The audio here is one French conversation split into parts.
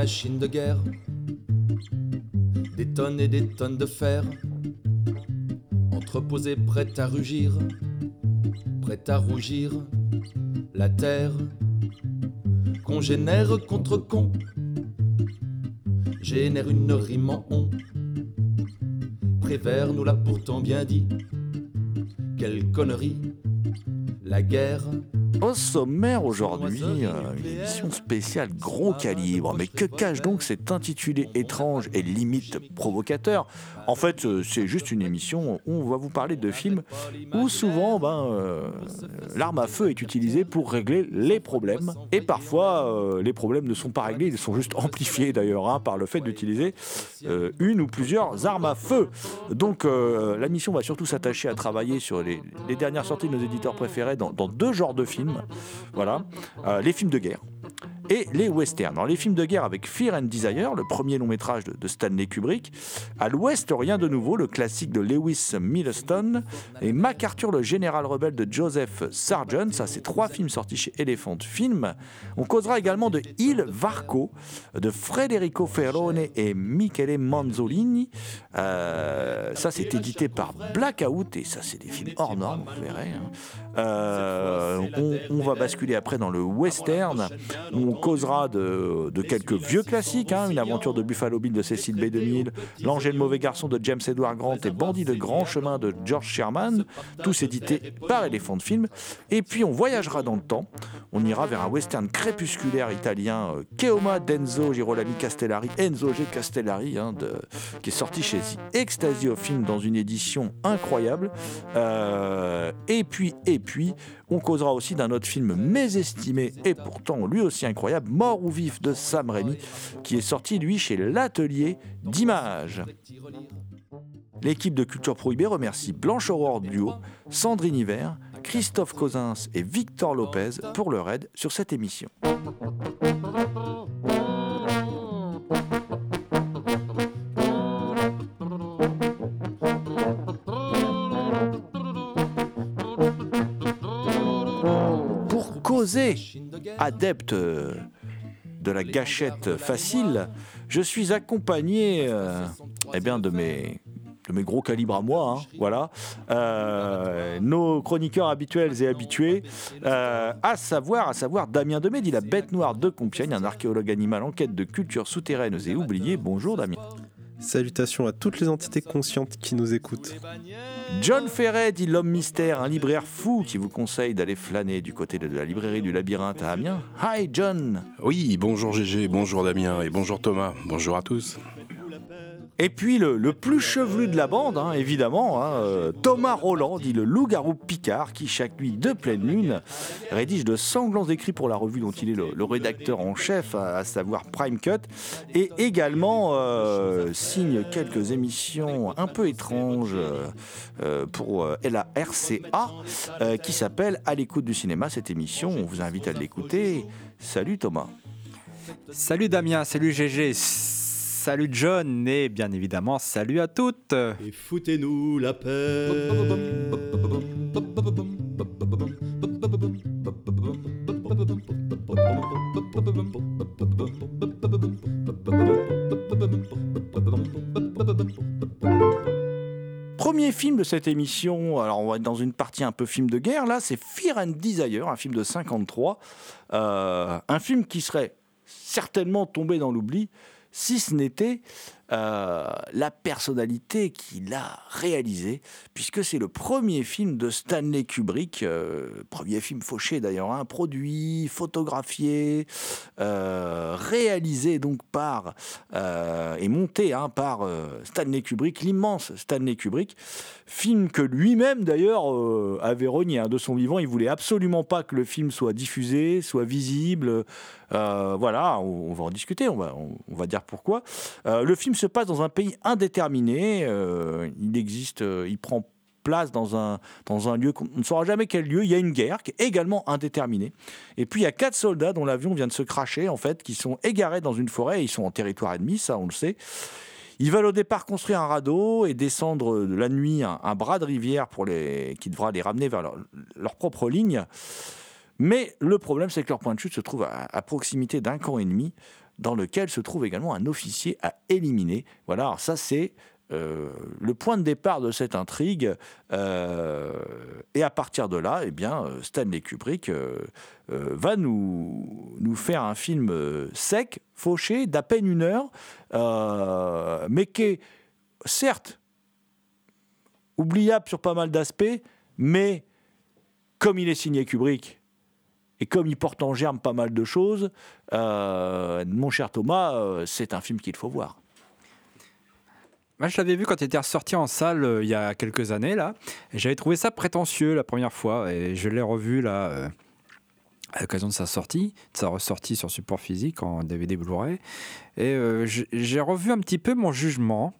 machines de guerre, des tonnes et des tonnes de fer, entreposées prêtes à rugir, prêtes à rougir, la terre, qu'on génère contre con, génère une rime en on. Prévert nous l'a pourtant bien dit, quelle connerie, la guerre. Au sommaire aujourd'hui, euh, une émission spéciale gros calibre. Mais que cache donc cet intitulé étrange et limite provocateur? En fait, euh, c'est juste une émission où on va vous parler de films où souvent ben, euh, l'arme à feu est utilisée pour régler les problèmes. Et parfois, euh, les problèmes ne sont pas réglés, ils sont juste amplifiés d'ailleurs hein, par le fait d'utiliser une ou plusieurs armes à feu. Donc la mission va surtout s'attacher à travailler sur les, les dernières sorties de nos éditeurs préférés dans, dans deux genres de films. Voilà, Euh, les films de guerre et les westerns. Dans les films de guerre avec Fear and Desire, le premier long métrage de, Stanley Kubrick, à l'ouest, rien de nouveau, le classique de Lewis Milestone, et MacArthur, le général rebelle de Joseph Sargent, ça c'est trois films sortis chez Elephant Film. On causera également de Il Varco, de Federico Ferrone et Michele Manzolini. Euh, ça c'est édité par Blackout, et ça c'est des films hors normes, vous verrez. hein. Euh, on, on va basculer après dans le western, où on causera de, de quelques vieux classiques, hein, une aventure de Buffalo Bill de Cécile B. 2000, L'Ange et le mauvais garçon de James Edward Grant et Bandit de grand chemin de George Sherman, tous édités par Elephant Film. Et puis on voyagera dans le temps, on ira vers un western crépusculaire italien, euh, Cheoma d'Enzo Girolami Castellari, Enzo G. Castellari, hein, de- qui est sorti chez Ecstasy of Film dans une édition incroyable. Euh, et puis, et puis, on causera aussi d'un autre film mésestimé et pourtant lui aussi incroyable, Mort ou vif de Sam Raimi, qui est sorti lui chez l'atelier d'images. L'équipe de Culture Prohibée remercie Blanche Aurore Duo, Sandrine Hiver, Christophe Cosins et Victor Lopez pour leur aide sur cette émission. Adepte euh, de la gâchette facile, je suis accompagné euh, eh de mes gros calibres à moi, hein, voilà, Euh, nos chroniqueurs habituels et habitués, à savoir, à savoir Damien Demé, dit la bête noire de Compiègne, un archéologue animal en quête de cultures souterraines et oubliées. Bonjour Damien. Salutations à toutes les entités conscientes qui nous écoutent. John Ferret dit l'homme mystère, un libraire fou qui vous conseille d'aller flâner du côté de la librairie du labyrinthe à Amiens. Hi John Oui, bonjour GG, bonjour Damien et bonjour Thomas, bonjour à tous. Et puis le, plus chevelu de la bande, hein, évidemment, hein, euh, Thomas Roland, dit le loup-garou Picard, qui chaque nuit de pleine lune rédige de sanglants écrits pour la revue dont il est le, rédacteur en chef, à, savoir Prime Cut, et également euh, signe quelques émissions un peu étranges euh, pour euh, la RCA, qui s'appelle À l'écoute du cinéma. Cette émission, on vous invite à l'écouter. Salut Thomas. Salut Damien, salut GG. Salut John et bien évidemment salut à toutes. Et foutez-nous la paix. Premier film de cette émission, alors on va être dans une partie un peu film de guerre, là c'est Fear and Desire, un film de 53, Euh, un film qui serait certainement tombé dans l'oubli si ce n'était euh, la personnalité qui l'a réalisé, puisque c'est le premier film de Stanley Kubrick, euh, premier film fauché d'ailleurs, hein, produit, photographié, euh, réalisé donc par et monté hein, par Stanley Kubrick, l'immense Stanley Kubrick, film que lui-même d'ailleurs avait renié hein, de son vivant. Il voulait absolument pas que le film soit diffusé, soit visible. Voilà, on, va en discuter, on va, on, va dire pourquoi. Le film se passe dans un pays indéterminé. euh, il existe, euh, il prend place dans un, dans un lieu qu'on ne saura jamais quel lieu. Il y a une guerre qui est également indéterminée. Et puis il y a quatre soldats dont l'avion vient de se cracher, en fait, qui sont égarés dans une forêt. Ils sont en territoire ennemi, ça on le sait. Ils veulent au départ construire un radeau et descendre la nuit un, bras de rivière pour les, qui devra les ramener vers leur, leur propre ligne. Mais le problème, c'est que leur point de chute se trouve à proximité d'un camp ennemi, dans lequel se trouve également un officier à éliminer. Voilà, ça c'est euh, le point de départ de cette intrigue. euh, et à partir de là, eh bien, euh, Stanley Kubrick va nous, nous faire un film sec, fauché, d'à peine une heure, mais qui est certes oubliable sur pas mal d'aspects, mais comme il est signé Kubrick, et comme il porte en germe pas mal de choses, euh, mon cher Thomas, euh, c'est un film qu'il faut voir. Moi, je l'avais vu quand il était ressorti en salle euh, il y a quelques années là, j'avais trouvé ça prétentieux la première fois, et je l'ai revu là à l'occasion de sa sortie, de sa ressortie sur support physique en DVD Blu-ray, et j'ai revu un petit peu mon jugement.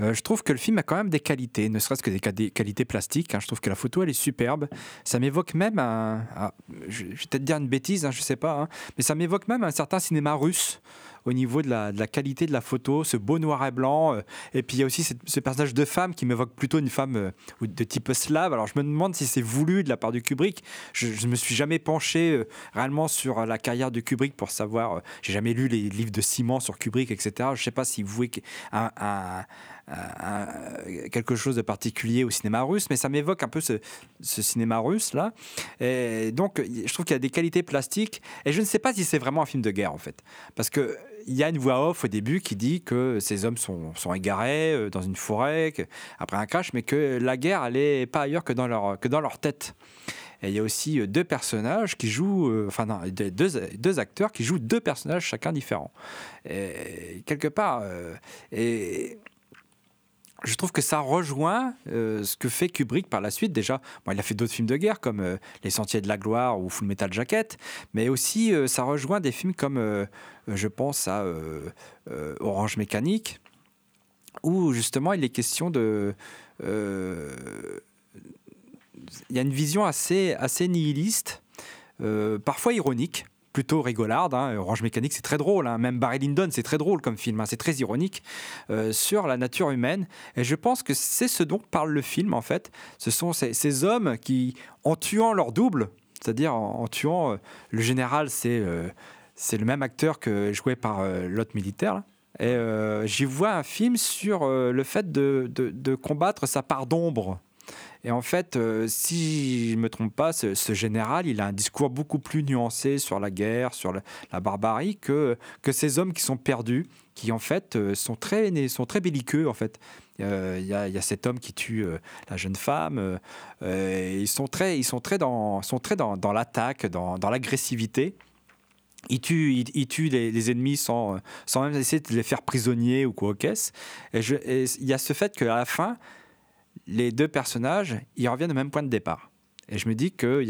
Euh, je trouve que le film a quand même des qualités, ne serait-ce que des, qualités plastiques. hein. Je trouve que la photo, elle est superbe. Ça m'évoque même un. ah, je je vais peut-être dire une bêtise, hein, je sais pas, hein, mais ça m'évoque même un certain cinéma russe au niveau de la, de qualité de la photo, ce beau noir et blanc. euh, et puis il y a aussi ce personnage de femme qui m'évoque plutôt une femme euh, de type slave. Alors je me demande si c'est voulu de la part du Kubrick. Je ne me suis jamais penché euh, réellement sur la carrière de Kubrick pour savoir. J'ai jamais lu les livres de Simon sur Kubrick, etc. Je sais pas un- un- quelque chose de particulier au cinéma russe, mais ça m'évoque un peu ce, ce cinéma russe là. Et donc, je trouve qu'il y a des qualités plastiques, et je ne sais pas si c'est vraiment un film de guerre en fait, parce que il y a une voix off au début qui dit que ces hommes sont, égarés euh, dans une forêt après un crash, mais que la guerre est pas ailleurs que dans leur que dans leur tête. Et il y a aussi euh, deux personnages qui jouent, euh, enfin deux, deux- acteurs qui jouent deux personnages chacun différents. Et quelque part, et je trouve que ça rejoint euh, ce que fait Kubrick par la suite. Déjà, bon, il a fait d'autres films de guerre comme euh, Les Sentiers de la Gloire ou Full Metal Jacket, mais aussi euh, ça rejoint des films comme, je pense à Orange Mécanique, où justement il est question de. Il y a une vision assez, assez nihiliste, parfois ironique. Plutôt rigolarde, hein. Orange Mécanique c'est très drôle, hein. même Barry Lyndon c'est très drôle comme film, hein. c'est très ironique euh, sur la nature humaine. Et je pense que c'est ce dont parle le film en fait. Ce sont ces, hommes qui, en tuant leur double, c'est-à-dire en, tuant euh, le général, c'est euh, le même acteur que joué par euh, l'autre militaire. Et j'y vois un film sur le fait de- de combattre sa part d'ombre. Et en fait, euh, si je ne me trompe pas, ce, général, il a un discours beaucoup plus nuancé sur la guerre, sur la, barbarie, que, que ces hommes qui sont perdus, qui en fait euh, sont, très, sont très belliqueux en fait. Euh, Il y, a, il y a cet homme qui tue euh, la jeune femme. euh, euh, ils sont très, ils sont très dans, sont très dans, dans l'attaque, dans, dans l'agressivité. Ils tuent, ils, ils tuent les, ennemis sans, euh, sans même essayer de les faire prisonniers ou quoi. Et je- et il y a ce fait qu'à la fin, les deux personnages, ils reviennent au même point de départ. Et je me dis que,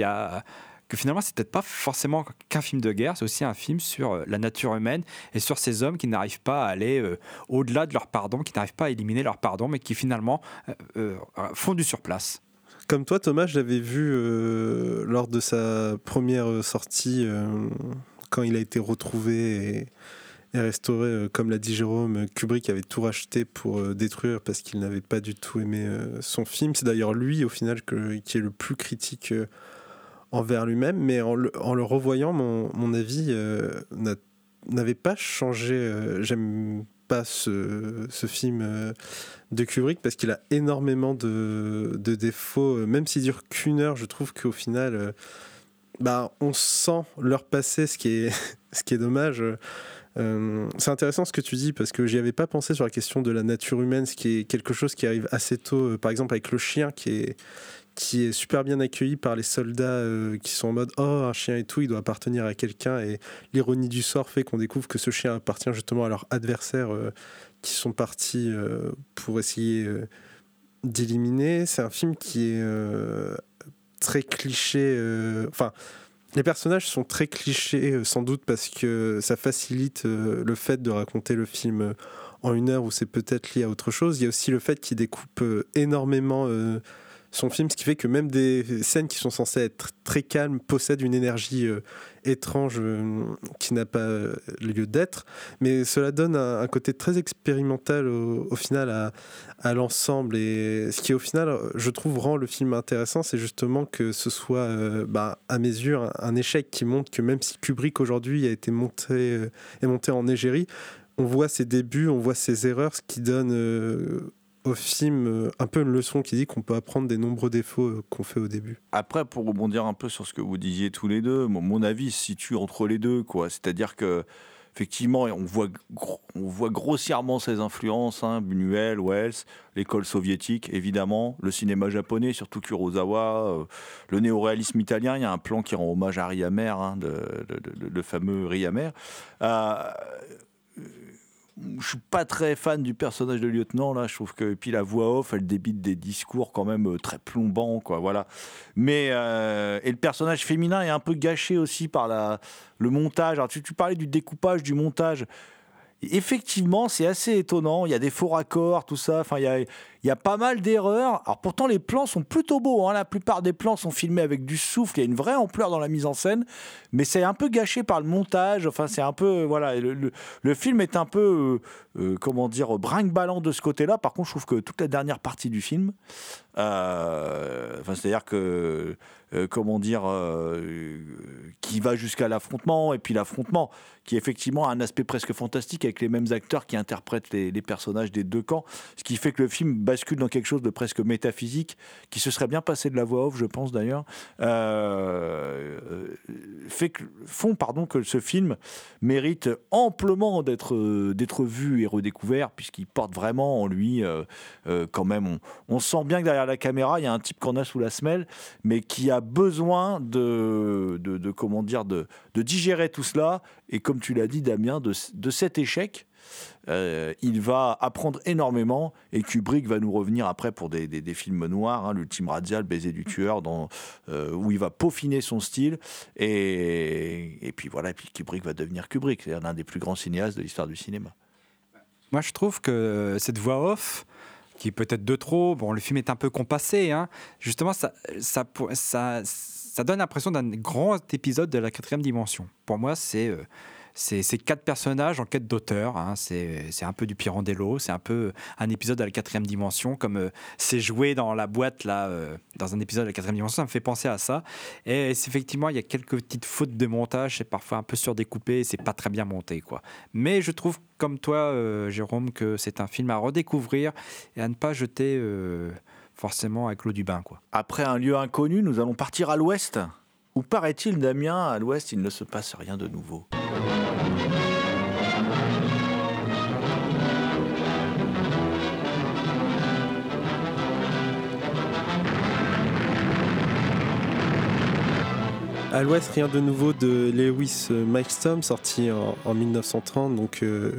finalement, c'est peut-être pas forcément qu'un film de guerre, c'est aussi un film sur euh, la nature humaine et sur ces hommes qui n'arrivent pas à aller euh, au-delà de leur pardon, qui n'arrivent pas à éliminer leur pardon, mais qui finalement euh, font du surplace. Comme toi, Thomas, je l'avais vu lors de sa première sortie, quand il a été retrouvé est restauré. Euh, comme l'a dit Jérôme, Kubrick avait tout racheté pour euh, détruire parce qu'il n'avait pas du tout aimé euh, son film. C'est d'ailleurs lui, au final, qui est le plus critique envers lui-même. Mais en le, revoyant, mon, avis n'avait pas changé. J'aime pas ce, film de Kubrick parce qu'il a énormément de, défauts. Même s'il dure qu'une heure, je trouve qu'au final bah, on sent leur passé, ce qui est dommage. Euh, c'est intéressant ce que tu dis parce que j'y avais pas pensé sur la question de la nature humaine, ce qui est quelque chose qui arrive assez tôt. Euh, par exemple avec le chien qui est qui est super bien accueilli par les soldats euh, qui sont en mode oh un chien et tout il doit appartenir à quelqu'un et l'ironie du sort fait qu'on découvre que ce chien appartient justement à leurs adversaires qui sont partis pour essayer d'éliminer. C'est un film qui est très cliché. Enfin, les personnages sont très clichés, euh, sans doute parce que ça facilite euh, le fait de raconter le film en une heure où c'est peut-être lié à autre chose. Il y a aussi le fait qu'il découpe énormément son film, ce qui fait que même des scènes qui sont censées être très calmes possèdent une énergie euh, étrange euh, qui n'a pas euh, lieu d'être. Mais cela donne un, côté très expérimental au, final à, l'ensemble. Et ce qui, au final, je trouve, rend le film intéressant, c'est justement que ce soit, bah, à mes yeux, un, échec qui montre que même si Kubrick aujourd'hui a été monté, est monté en égérie, on voit ses débuts, on voit ses erreurs, ce qui donne au film euh, un peu une leçon qui dit qu'on peut apprendre des nombreux défauts euh, qu'on fait au début. Après, pour rebondir un peu sur ce que vous disiez tous les deux, mon, avis se situe entre les deux, quoi. C'est-à-dire que effectivement, on voit, on voit grossièrement ses influences, hein, Buñuel, Wells, l'école soviétique, évidemment, le cinéma japonais, surtout Kurosawa, euh, le néoréalisme italien. Il y a un plan qui rend hommage à Riamer, hein, le fameux Riamer. Euh, je suis pas très fan du personnage de lieutenant là. Je trouve que puis la voix off, elle débite des discours quand même euh, très plombants, quoi. Voilà. Mais euh, et le personnage féminin est un peu gâché aussi par la le montage. Alors tu, tu parlais du découpage, du montage. Effectivement, c'est assez étonnant. Il y a des faux raccords, tout ça. Enfin, il y a, il y a pas mal d'erreurs. Alors pourtant, les plans sont plutôt beaux. Hein. La plupart des plans sont filmés avec du souffle. Il y a une vraie ampleur dans la mise en scène, mais c'est un peu gâché par le montage. Enfin, c'est un peu voilà. Le, le, film est un peu euh, euh, comment dire brinque-ballant de ce côté-là. Par contre, je trouve que toute la dernière partie du film, euh, enfin, c'est-à-dire que comment dire, qui va jusqu'à l'affrontement et puis l'affrontement qui effectivement a un aspect presque fantastique avec les mêmes acteurs qui interprètent les, personnages des deux camps, ce qui fait que le film bascule dans quelque chose de presque métaphysique, qui se serait bien passé de la voix off, je pense d'ailleurs, euh, fait que, font pardon, que ce film mérite amplement d'être d'être vu et redécouvert, puisqu'il porte vraiment en lui, euh, euh, quand même, on, on, sent bien que derrière la caméra, il y a un type qu'on a sous la semelle, mais qui a besoin de, de, comment dire, de, de digérer tout cela, et comme tu l'as dit, Damien, de, de cet échec euh, il va apprendre énormément. Et Kubrick va nous revenir après pour des, films noirs, hein, l'ultime Razzia, le baiser du tueur, dans, euh, où il va peaufiner son style. Et, et puis voilà, puis Kubrick va devenir Kubrick, l'un des plus grands cinéastes de l'histoire du cinéma. Moi, je trouve que cette voix off, qui est peut-être de trop, bon, le film est un peu compassé, hein, justement, ça, ça, donne l'impression d'un grand épisode de la quatrième dimension. Pour moi, c'est euh, c'est quatre personnages en quête d'auteur. Hein. C'est un peu du Pirandello, c'est un peu un épisode à la quatrième dimension, comme euh, c'est joué dans la boîte, là, euh, dans un épisode à la quatrième dimension. Ça me fait penser à ça. Et effectivement, il y a quelques petites fautes de montage, c'est parfois un peu surdécoupé, c'est pas très bien monté. quoi. Mais je trouve, comme toi, euh, Jérôme, que c'est un film à redécouvrir et à ne pas jeter forcément avec l'eau du bain. Quoi. Après un lieu inconnu, nous allons partir à l'ouest. Où paraît-il, Damien, à l'ouest, il ne se passe rien de nouveau. À l'ouest, rien de nouveau de Lewis Milestone, sorti en, 1930. Donc, euh,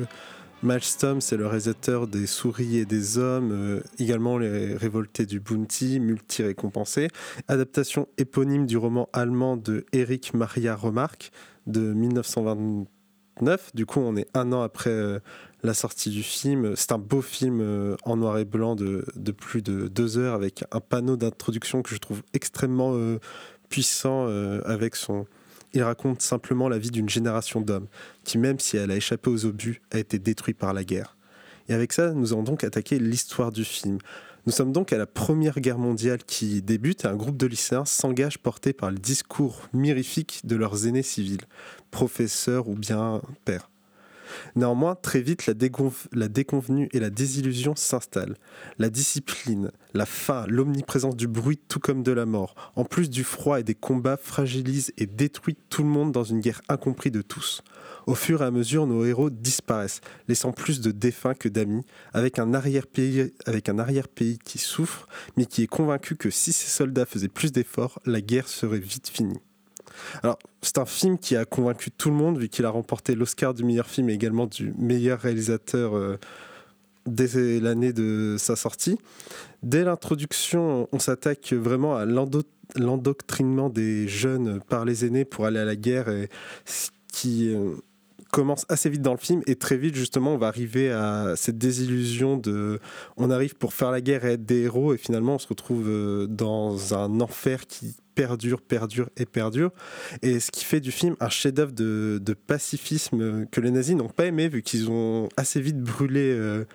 Milestone, c'est le réalisateur des Souris et des Hommes, euh, également Les Révoltés du Bounty, multi-récompensé. Adaptation éponyme du roman allemand de Eric Maria Remarque de 1929. Du coup, on est un an après euh, la sortie du film. C'est un beau film en noir et blanc de, de, plus de deux heures avec un panneau d'introduction que je trouve extrêmement puissant euh, avec son, Il raconte simplement la vie d'une génération d'hommes qui, même si elle a échappé aux obus, a été détruite par la guerre. Et avec ça, nous allons donc attaquer l'histoire du film. Nous sommes donc à la Première Guerre mondiale qui débute et un groupe de lycéens s'engage porté par le discours mirifique de leurs aînés civils, professeurs ou bien pères. Néanmoins, très vite, la, déconvenue et la désillusion s'installent. La discipline, la faim, l'omniprésence du bruit, tout comme de la mort, en plus du froid et des combats, fragilisent et détruisent tout le monde dans une guerre incomprise de tous. Au fur et à mesure, nos héros disparaissent, laissant plus de défunts que d'amis, avec un arrière-pays arrière qui souffre, mais qui est convaincu que si ses soldats faisaient plus d'efforts, la guerre serait vite finie. Alors, c'est un film qui a convaincu tout le monde, vu qu'il a remporté l'Oscar du meilleur film et également du meilleur réalisateur euh, dès l'année de sa sortie. Dès l'introduction, on s'attaque vraiment à l'endoctrinement des jeunes par les aînés pour aller à la guerre, et qui euh, commence assez vite dans le film et très vite justement on va arriver à cette désillusion de on arrive pour faire la guerre et être des héros et finalement on se retrouve euh, dans un enfer qui perdure, perdure et perdure. Et ce qui fait du film un chef-d'œuvre de, pacifisme que les nazis n'ont pas aimé, vu qu'ils ont assez vite brûlé euh,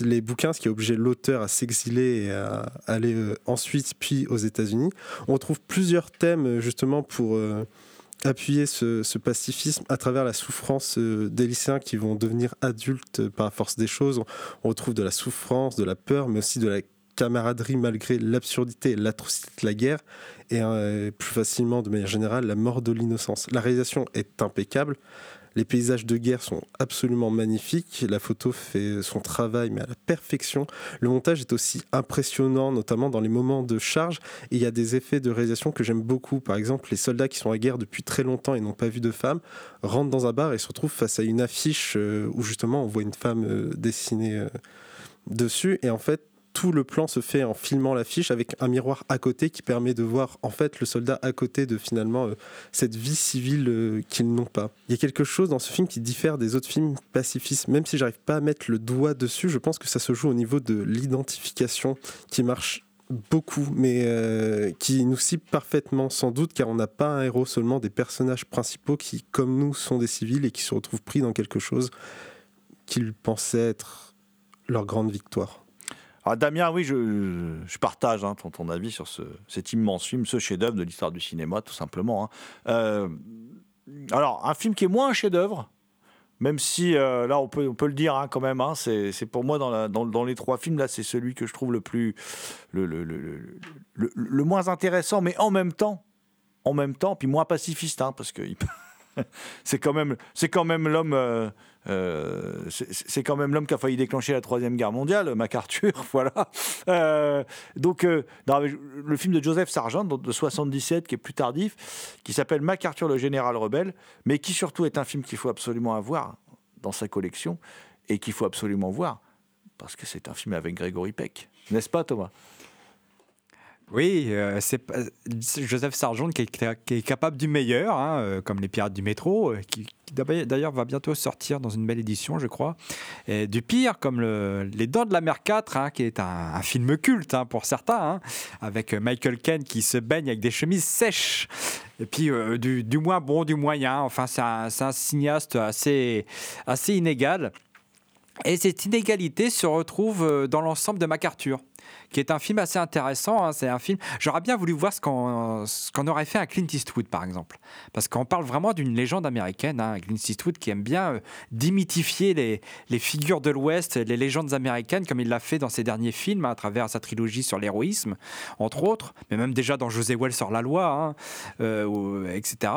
les bouquins, ce qui a obligé l'auteur à s'exiler et à aller euh, ensuite puis aux États-Unis. On trouve plusieurs thèmes justement pour appuyer ce, pacifisme à travers la souffrance euh, des lycéens qui vont devenir adultes par la force des choses. On retrouve de la souffrance, de la peur, mais aussi de la camaraderie malgré l'absurdité l'atrocité de la guerre, et euh, plus facilement, de manière générale, la mort de l'innocence. La réalisation est impeccable. Les paysages de guerre sont absolument magnifiques. La photo fait son travail, mais à la perfection. Le montage est aussi impressionnant, notamment dans les moments de charge. Et il y a des effets de réalisation que j'aime beaucoup. Par exemple, les soldats qui sont à guerre depuis très longtemps et n'ont pas vu de femme rentrent dans un bar et se retrouvent face à une affiche euh, où justement on voit une femme euh, dessinée euh, dessus. Et en fait, tout le plan se fait en filmant l'affiche avec un miroir à côté qui permet de voir en fait le soldat à côté de finalement euh, cette vie civile euh, qu'ils n'ont pas. Il y a quelque chose dans ce film qui diffère des autres films pacifistes, même si j'arrive pas à mettre le doigt dessus, je pense que ça se joue au niveau de l'identification qui marche beaucoup, mais euh, qui nous cible parfaitement, sans doute, car on n'a pas un héros, seulement des personnages principaux qui, comme nous, sont des civils et qui se retrouvent pris dans quelque chose qu'ils pensaient être leur grande victoire. Ah, Damien, oui, je, partage hein, ton, avis sur ce, cet immense film, ce chef-d'œuvre de l'histoire du cinéma, tout simplement. Hein. Euh, alors, un film qui est moins un chef-d'œuvre, même si euh, là, on peut, le dire hein, quand même, c'est pour moi, dans, les trois films, là, c'est celui que je trouve le plus. Le, moins intéressant, mais en même temps, en même temps, puis moins pacifiste, parce que c'est quand même, l'homme. Euh, euh, qui a failli déclencher la troisième guerre mondiale, MacArthur, voilà. Euh, donc, euh, le film de Joseph Sargent de 77, qui est plus tardif, qui s'appelle MacArthur le général rebelle, mais qui surtout est un film qu'il faut absolument avoir dans sa collection et qu'il faut absolument voir parce que c'est un film avec Grégory Peck, n'est-ce pas, Thomas? Oui, euh, c'est Joseph Sargent qui est, capable du meilleur, hein, euh, comme les Pirates du métro, euh, qui, d'ailleurs va bientôt sortir dans une belle édition, je crois. Et du pire, comme Les Dents de la Mer 4, hein, qui est un, film culte hein, pour certains, avec Michael Caine qui se baigne avec des chemises sèches. Et puis du, moins bon, du moyen. Enfin, c'est un, cinéaste assez inégal. Et cette inégalité se retrouve dans l'ensemble de MacArthur qui est un film assez intéressant. Hein. C'est un film. J'aurais bien voulu voir ce qu'on aurait fait à Clint Eastwood, par exemple, parce qu'on parle vraiment d'une légende américaine. Hein. Clint Eastwood qui aime bien euh, dimythifier les, les, figures de l'Ouest, les légendes américaines, comme il l'a fait dans ses derniers films, à travers sa trilogie sur l'héroïsme, entre autres, mais même déjà dans José Wells sur la loi, hein, euh, etc.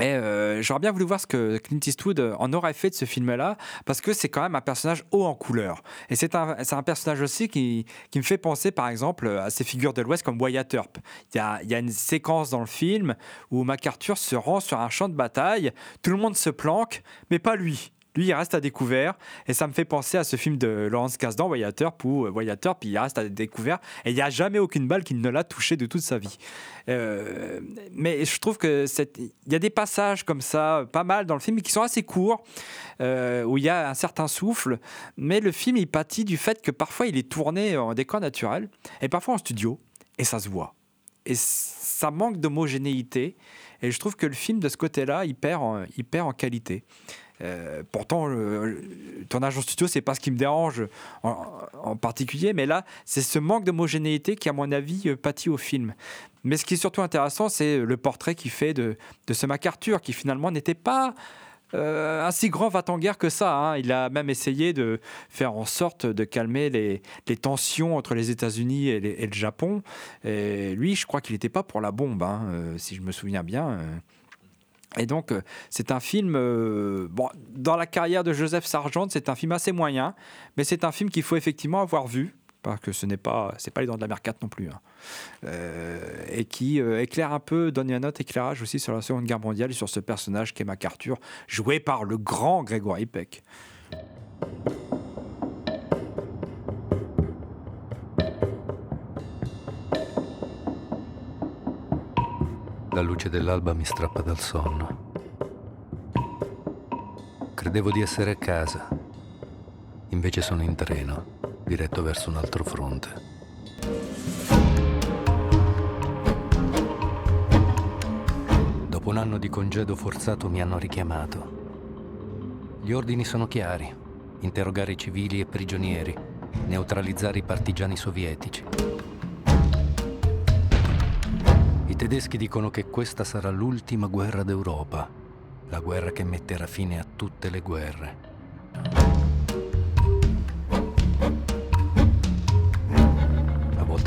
Et euh, j'aurais bien voulu voir ce que Clint Eastwood en aurait fait de ce film-là, parce que c'est quand même un personnage haut en couleur. Et c'est un, un, personnage aussi qui, qui, me fait penser, par exemple, à ces figures de l'Ouest comme Wyatt Earp. Il y, a, il y a une séquence dans le film où MacArthur se rend sur un champ de bataille, tout le monde se planque, mais pas lui. Lui, il reste à découvert. Et ça me fait penser à ce film de Laurence Kasdan, Wyatt Earp, où Wyatt Earp, il reste à découvert. Et il n'y a jamais aucune balle qui ne l'a touché de toute sa vie. Euh, mais je trouve que il y a des passages comme ça, pas mal dans le film, qui sont assez courts, euh, où il y a un certain souffle. Mais le film, il pâtit du fait que parfois il est tourné en décor naturel et parfois en studio. Et ça se voit et ça manque d'homogénéité. Et je trouve que le film, de ce côté-là, il il perd en qualité. Euh, pourtant, le, tournage en studio, c'est pas ce qui me dérange en, particulier, mais là, c'est ce manque d'homogénéité qui, à mon avis, euh, pâtit au film. Mais ce qui est surtout intéressant, c'est le portrait qu'il fait de, de ce MacArthur, qui finalement n'était pas euh, un si grand va-t-en-guerre que ça. Hein. Il a même essayé de faire en sorte de calmer les, tensions entre les États-Unis et, le Japon. Et lui, je crois qu'il n'était pas pour la bombe, hein, si je me souviens bien. Euh. Et donc, c'est un film. bon, dans la carrière de Joseph Sargent, c'est un film assez moyen, mais c'est un film qu'il faut effectivement avoir vu que ce n'est pas, c'est pas les dents de la mer 4 non plus, hein. euh, et qui euh, éclaire un peu, donne un autre éclairage aussi sur la Seconde Guerre mondiale et sur ce personnage qu'est MacArthur, joué par le grand Grégoire Peck. La luce dell'alba mi strappa dal sonno. Credevo di essere a casa, invece sono in treno diretto verso un altro fronte. Dopo un anno di congedo forzato mi hanno richiamato. Gli ordini sono chiari. Interrogare i civili e prigionieri, neutralizzare i partigiani sovietici. I tedeschi dicono che questa sarà l'ultima guerra d'Europa, la guerra che metterà fine a tutte le guerre.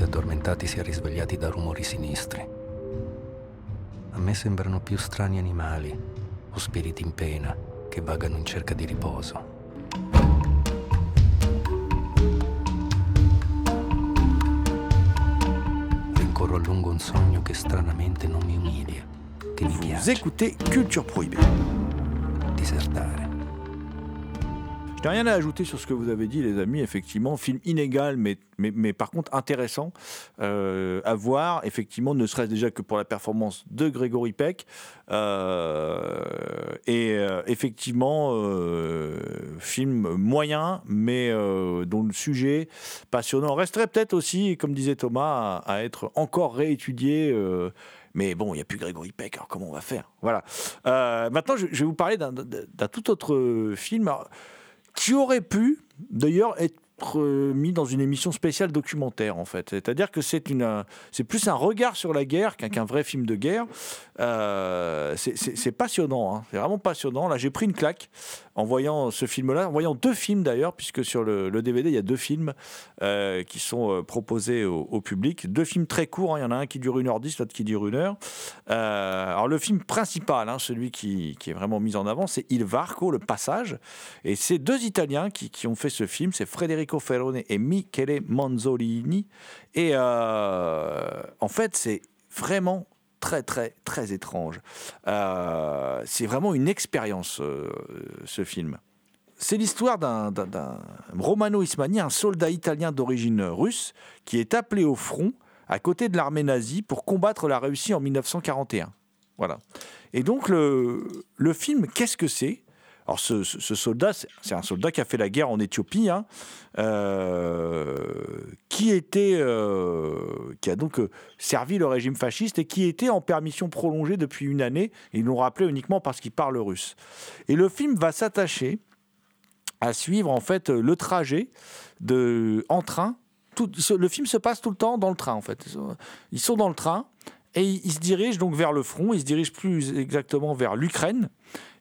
addormentati si è risvegliati da rumori sinistri. A me sembrano più strani animali o spiriti in pena che vagano in cerca di riposo. Rincorro a lungo un sogno che stranamente non mi umilia, che mi piace. Vous écoutez Culture Prohibée. Disertare. Je n'ai rien à ajouter sur ce que vous avez dit, les amis. Effectivement, film inégal, mais, mais, mais par contre intéressant euh, à voir. Effectivement, ne serait-ce déjà que pour la performance de Grégory Peck. Euh, et euh, effectivement, film moyen, mais dont le sujet passionnant resterait peut-être aussi, comme disait Thomas, à, être encore réétudié. Mais bon, il n'y a plus Grégory Peck, alors comment on va faire? Voilà. maintenant, je, vais vous parler d'un tout autre film qui aurait pu d'ailleurs être mis dans une émission spéciale documentaire en fait. C'est-à-dire que c'est c'est plus un regard sur la guerre qu'un vrai film de guerre. Euh, c'est passionnant, hein. c'est vraiment passionnant. Là, j'ai pris une claque en voyant ce film-là, en voyant deux films d'ailleurs, puisque sur le, DVD il y a deux films euh, qui sont euh, proposés au, public, deux films très courts. Hein. Il y en a un qui dure une heure dix, l'autre qui dure une heure. alors le film principal, hein, celui qui, est vraiment mis en avant, c'est Il Varco, le passage, et c'est deux Italiens qui, ont fait ce film, c'est Frédéric Ferrone et Michele Manzolini. Et euh, en fait, c'est vraiment très très très étrange. Euh, c'est vraiment une expérience euh, ce film. C'est l'histoire d'un Romano Ismani, un soldat italien d'origine russe, qui est appelé au front à côté de l'armée nazie pour combattre la Russie en 1941. Voilà. Et donc le, le film, qu'est-ce que c'est? Alors ce, soldat, c'est un soldat qui a fait la guerre en Éthiopie, hein, euh, qui était, euh, qui a donc euh, servi le régime fasciste et qui était en permission prolongée depuis une année. Ils l'ont rappelé uniquement parce qu'il parle russe. Et le film va s'attacher à suivre en fait le trajet de en train. Le film se passe tout le temps dans le train en fait. Ils sont dans le train et ils se dirigent donc vers le front. Ils se dirigent plus exactement vers l'Ukraine.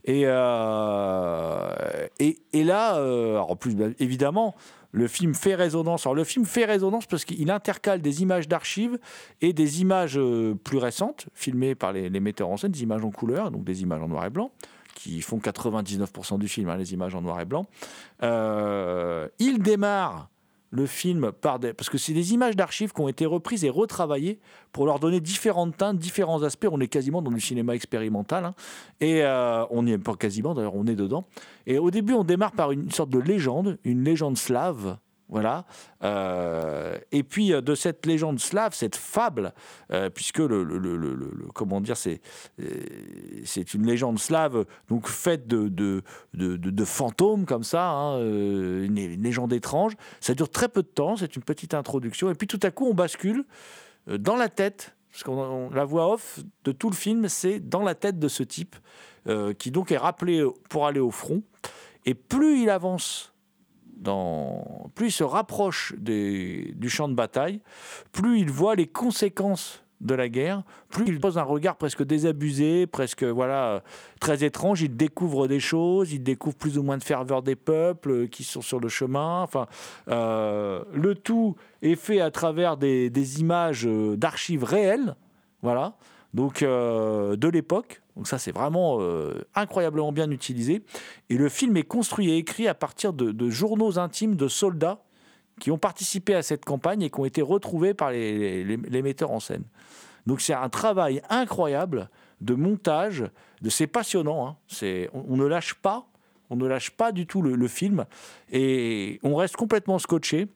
Et, euh, et, et, là, euh, en plus, évidemment, le film fait résonance. Alors, le film fait résonance parce qu'il intercale des images d'archives et des images euh, plus récentes, filmées par les, metteurs en scène, des images en couleur, donc des images en noir et blanc, qui font 99% du film, hein, les images en noir et blanc. il démarre le film par des... Parce que c'est des images d'archives qui ont été reprises et retravaillées pour leur donner différentes teintes, différents aspects. On est quasiment dans le cinéma expérimental. Hein. Et euh, on n'y est pas quasiment, d'ailleurs, on est dedans. Et au début, on démarre par une sorte de légende, une légende slave voilà. Euh, et puis euh, de cette légende slave, cette fable, euh, puisque le, comment dire, c'est une légende slave donc faite de de, de, fantômes comme ça, hein, une, légende étrange. Ça dure très peu de temps, c'est une petite introduction, et puis tout à coup on bascule dans la tête parce qu'on on- la voix off de tout le film, c'est dans la tête de ce type qui donc est rappelé pour aller au front. Et plus il avance plus il se rapproche des- du champ de bataille, plus il voit les conséquences de la guerre, plus il pose un regard presque désabusé, presque voilà très étrange. Il découvre des choses, il découvre plus ou moins de ferveur des peuples euh, qui sont sur le chemin. Enfin, euh, le tout est fait à travers des, des images euh, d'archives réelles, voilà, donc de l'époque. Donc ça, c'est vraiment euh, incroyablement bien utilisé. Et le film est construit et écrit à partir de, journaux intimes de soldats qui ont participé à cette campagne et qui ont été retrouvés par les, metteurs en scène. Donc c'est un travail incroyable de montage, de c'est passionnant. hein. On, ne lâche pas, on ne lâche pas du tout le, film et on reste complètement scotché.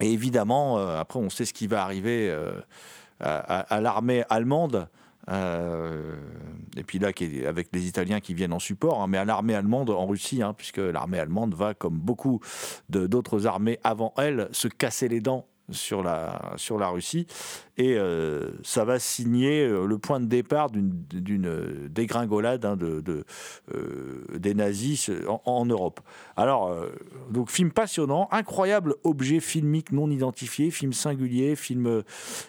Et évidemment, euh, après on sait ce qui va arriver euh, à l'armée allemande. Euh, et puis là, avec les Italiens qui viennent en support, hein, mais à l'armée allemande en Russie, hein, puisque l'armée allemande va, comme beaucoup d'autres armées avant elle, se casser les dents sur la, sur la Russie. Et euh, ça va signer euh, le point de départ d'une euh, dégringolade hein, de, de, des nazis en, Europe. Alors, donc film passionnant, incroyable objet filmique non identifié, film singulier, film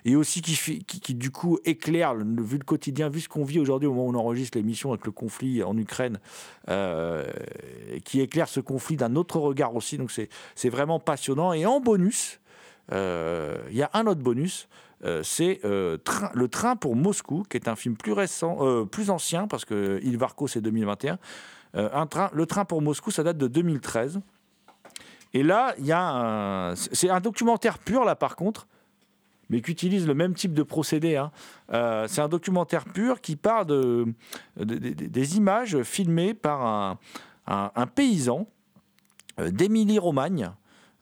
et aussi qui, qui, du coup éclaire, vu le quotidien, vu ce qu'on vit aujourd'hui au moment où on enregistre l'émission avec le conflit en Ukraine, qui éclaire ce conflit d'un autre regard aussi. Donc c'est vraiment passionnant. Et en bonus, il y a un autre bonus. euh, c'est euh, le train pour Moscou, qui est un film plus euh, ancien parce que Il Varco c'est 2021. Euh, un train, le train pour Moscou, ça date de 2013. Et là, a c'est un documentaire pur là par contre, mais qui utilise le même type de procédé. hein. Euh, c'est un documentaire pur qui part de, de- de- de- des images filmées par un, paysan euh, d'Émilie-Romagne, euh,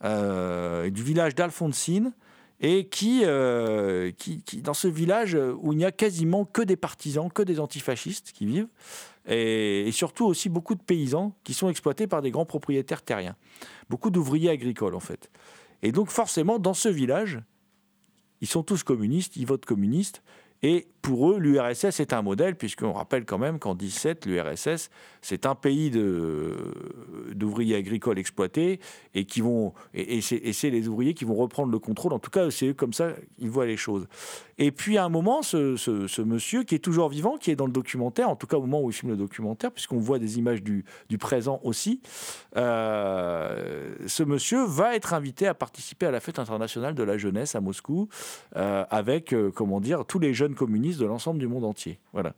du village d'Alfonsine, et qui, euh, qui, qui, dans ce village où il n'y a quasiment que des partisans, que des antifascistes qui vivent, et surtout aussi beaucoup de paysans qui sont exploités par des grands propriétaires terriens, beaucoup d'ouvriers agricoles en fait. Et donc forcément, dans ce village, ils sont tous communistes, ils votent communistes, et pour eux, l'URSS est un modèle, puisqu'on rappelle quand même qu'en 17, l'URSS, c'est un pays d'ouvriers agricoles exploités, et qui vont et, c'est les ouvriers qui vont reprendre le contrôle. En tout cas, c'est comme ça ils voient les choses. Et puis à un moment, ce, monsieur qui est toujours vivant, qui est dans le documentaire, en tout cas au moment où il filme le documentaire, puisqu'on voit des images du, du présent aussi, euh, ce monsieur va être invité à participer à la fête internationale de la jeunesse à Moscou, euh, avec, euh, comment dire, tous les jeunes communistes de l'ensemble du monde entier. Voilà.